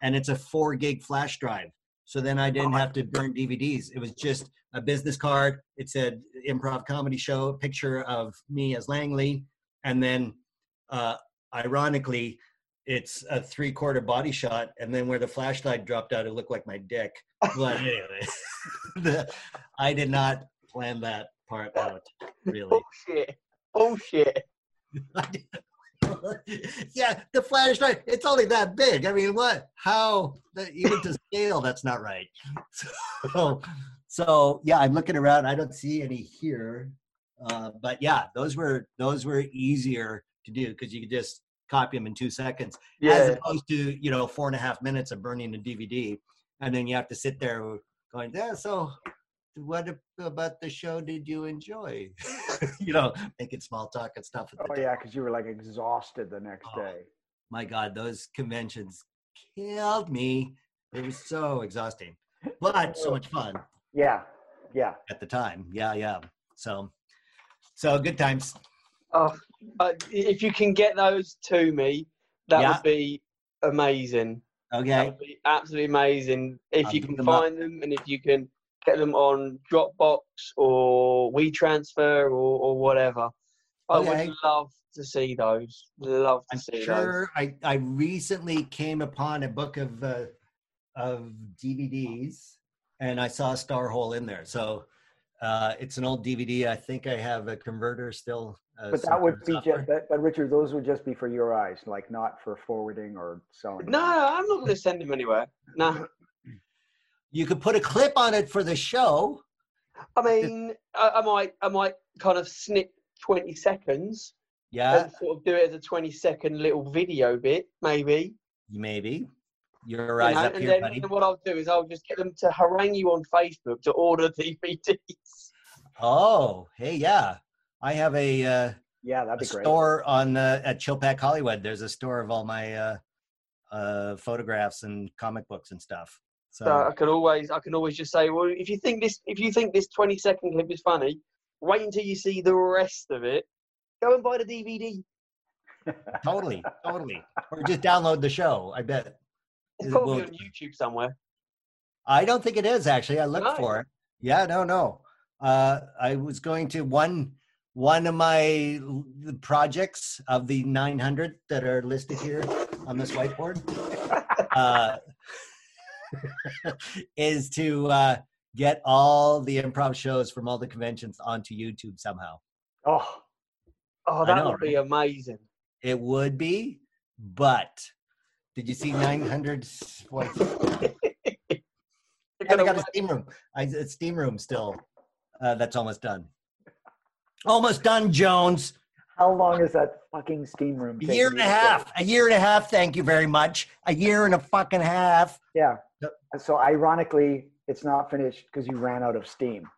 and it's a four gig flash drive. So then I didn't have to burn DVDs. It was just a business card. It said improv comedy show, picture of me as Langly, and then uh ironically it's a three quarter body shot and then where the flash drive dropped out it looked like my dick. But anyway the, i did not plan that part out really. Oh shit! Oh Bullshit. yeah the flash drive it's only that big. I mean what how that- even to scale that's not right. So so yeah i'm looking around i don't see any here. Uh, but yeah those were those were easier to do because you could just copy them in two seconds as opposed to you know four and a half minutes of burning a DVD, and then you have to sit there going, "Yeah, so what about the show did you enjoy?" you know, making small talk and stuff. At the oh yeah because you were like exhausted the next Oh. day My God, those conventions killed me. It was so exhausting, but so oh. much fun yeah yeah at the time. Yeah, yeah. So, so good times. Oh, uh, if you can get those to me, that Yeah. would be amazing. That Okay. would be absolutely amazing. If I'll you can them up. find them and if you can get them on Dropbox or WeTransfer or, or whatever. I Okay. would love to see those. Love to I'm see those. sure I, I recently came upon a book of uh, of DVDs and I saw Star Hole in there. So uh, it's an old DVD. I think I have a converter still. Uh, but that would be software. just but, but richard those would just be for your eyes like not for forwarding or selling No, I'm not going to send them anywhere. No. You could put a clip on it for the show. I mean, I, I might, I might kind of snip 20 seconds Yeah, and sort of do it as a 20 second little video bit, maybe. maybe. Your you eyes know, up and here, then buddy. then what I'll do is I'll just get them to harangue you on Facebook to order DVDs. Oh, hey, yeah. I have a, uh, yeah that'd a be great store on uh, at Chilpack Hollywood. There's a store of all my uh, uh, photographs and comic books and stuff. So, So I can always, I can always just say, well, if you think this, if you think this 20 second clip is funny, wait until you see the rest of it. Go and buy the DVD. totally, totally. Or just download the show. I bet. It's It probably will- on YouTube somewhere. I don't think it is actually. I looked No. for it. Yeah, no, no. Uh, I was going to one one of my projects of the 900 that are listed here on this whiteboard uh, is to uh, get all the improv shows from all the conventions onto YouTube somehow. oh Oh, that know, would be amazing. It would be, but did you see 900? What? I got a steam room. I a steam room still. Uh, that's almost done. Almost done, Jones. how long is that fucking steam room A year and a half. A year and a half. Thank you very much. A year and a fucking half. Yeah. So ironically, it's not finished because you ran out of steam.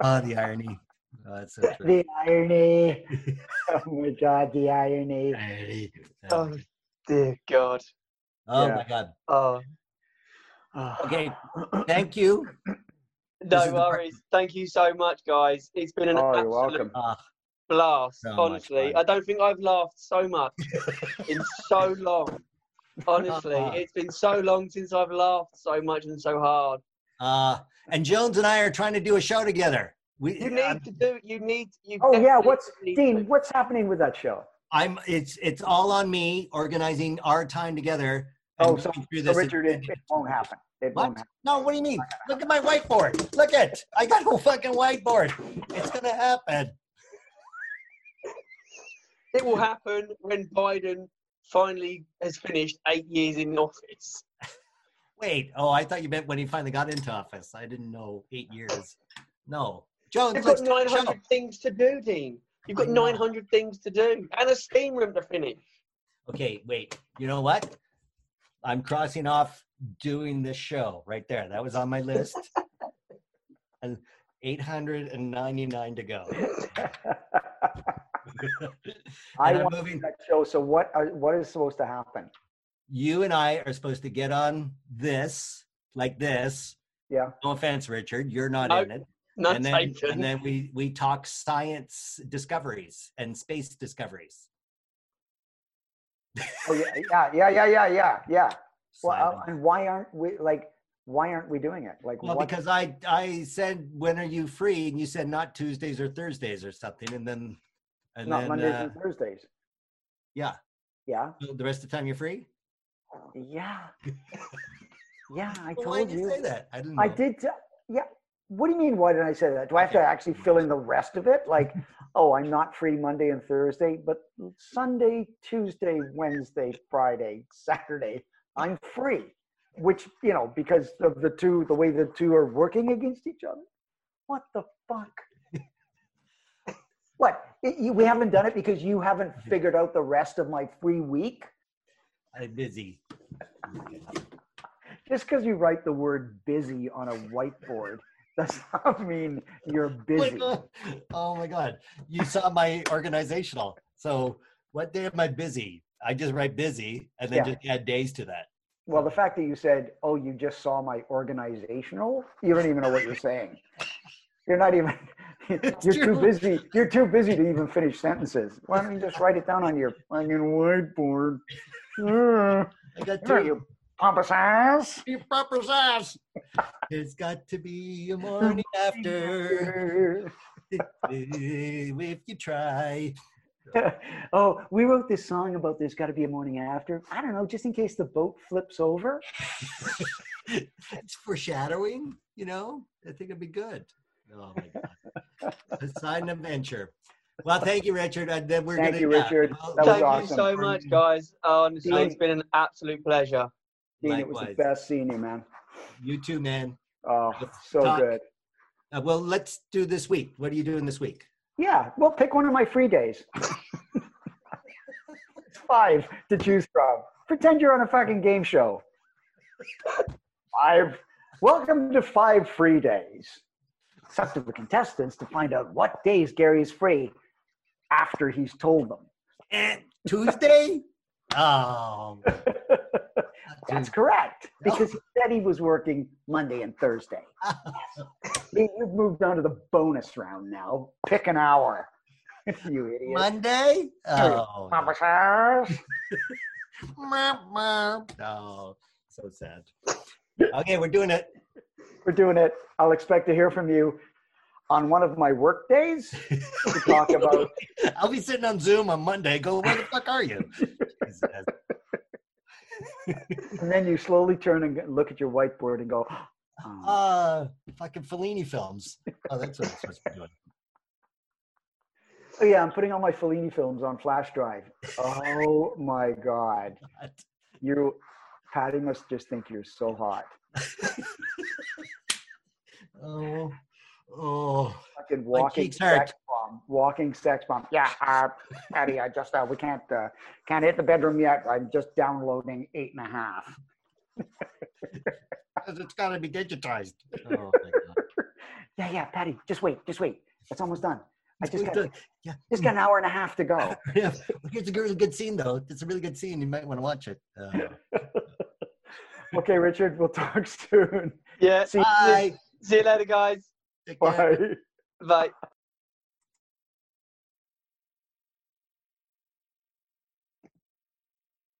Oh, the irony. Oh, that's so true. the irony. oh my god, the irony. Irony. Oh dear God. Oh Yeah. my god. Oh. Ah. Okay. Thank you. This No is the worries. Thank you so much, guys. It's been an Oh, absolute welcome. Uh, blast. So honestly, fun. I don't think I've laughed so much in so long. Honestly, Uh-uh. it's been so long since I've laughed so much and so hard. Uh, and Jones and I are trying to do a show together. We, You need I'm, to do. You need. You Oh yeah, what's Dean? to. What's happening with that show? I'm. It's it's all on me organizing our time together. Oh, so, going so this. Richard, it, it won't happen. It What? No, what do you mean? Look at my whiteboard. Look at. I got a fucking whiteboard. It's gonna happen. It will happen when Biden finally has finished eight years in office. Wait. Oh, I thought you meant when he finally got into office. I didn't know eight years. No, Jones. You've got do a show. 900 things to do, Dean. You've got 900 things to do and a steam room to finish. Okay, wait. You know what? I'm crossing off doing this show right there. That was on my list. and 899 to go. I And I'm want moving. that show. So what? Are, what is supposed to happen? You and I are supposed to get on this like this. Yeah. No offense, Richard. You're not No, in it. Not and then, taken. and then we we talk science discoveries and space discoveries. Oh yeah, yeah, yeah, yeah, yeah, yeah, yeah. Well, uh, and why aren't we like? Why aren't we doing it? Like, Well, what? because I I said when are you free, and you said not Tuesdays or Thursdays or something, and then and not then Mondays uh, and Thursdays. yeah, Yeah, so the rest of the time you're free. yeah, yeah. I Well, told why did you you. say that? I didn't. I did. t- Yeah. What do you mean? Why did I say that? Do I have to actually fill in the rest of it? Like, oh, I'm not free Monday and Thursday, but Sunday, Tuesday, Wednesday, Friday, Saturday, I'm free. Which you know, because of the two, the way the two are working against each other. What the fuck? what? It- you- we haven't done it because you haven't figured out the rest of my free week. I'm busy. Just because you write the word busy on a whiteboard does not mean you're Oh busy. Oh my god! You saw my organizational. So what day am I busy? I just write busy and then Yeah. just add days to that. Well, the fact that you said, "Oh, you just saw my organizational," you don't even know what you're saying. You're not even. You're too busy. You're too busy to even finish sentences. Why don't you just write it down on your on your whiteboard? I got two. you pompous ass. You proper size. It's got to be a morning after if you try. oh, we wrote this song about there's got to be a morning after. I don't know, just in case the boat flips over. it's foreshadowing, you know. I think it'd be good. Oh my god, a side adventure. Well, thank you, Richard. And then we're Thank gonna. you, yeah, Richard. well, That was Thank awesome. you so much, guys. Honestly, Dean- it's been an absolute pleasure. Dean, it was the best seeing you, man. You too, man. Oh, Let's so talk. good. Uh, well, let's do this week. What are you doing this week? Yeah, well, pick one of my free days. Five to choose from. Pretend you're on a fucking game show. Five. Welcome to five free days. It's up to the contestants to find out what days Gary's free after he's told them. And Tuesday. Oh, That's hmm. correct because he said he was working Monday and Thursday. You've moved on to the bonus round now. Pick an hour. you idiot. Monday. Oh, no, oh, so sad. Okay, we're doing it. We're doing it. I'll expect to hear from you on one of my work days to talk about. I'll be sitting on Zoom on Monday. Go, where the fuck are you? And then you slowly turn and look at your whiteboard and go, oh, Uh, fucking Fellini films. Oh, that's what I'm supposed to be doing. oh, yeah, I'm putting all my Fellini films on flash drive. Oh my God. You, Patty must just think you're so hot. Oh, oh. Fucking walking sex bomb. Walking sex bomb. Yeah, uh, Patty, I just, uh, we can't, uh, can't hit the bedroom yet. I'm just downloading eight and a half. It's got to be digitized. Oh. Yeah, yeah, Patty, just wait, just wait. It's almost done. I just got, uh, yeah. just got an hour and a half to go. yeah. Here's a really good scene, though. It's a really good scene. You might want to watch it. Uh, Okay, Richard, we'll talk soon. Yeah. See you. bye. See you later, guys. Bye. Bye.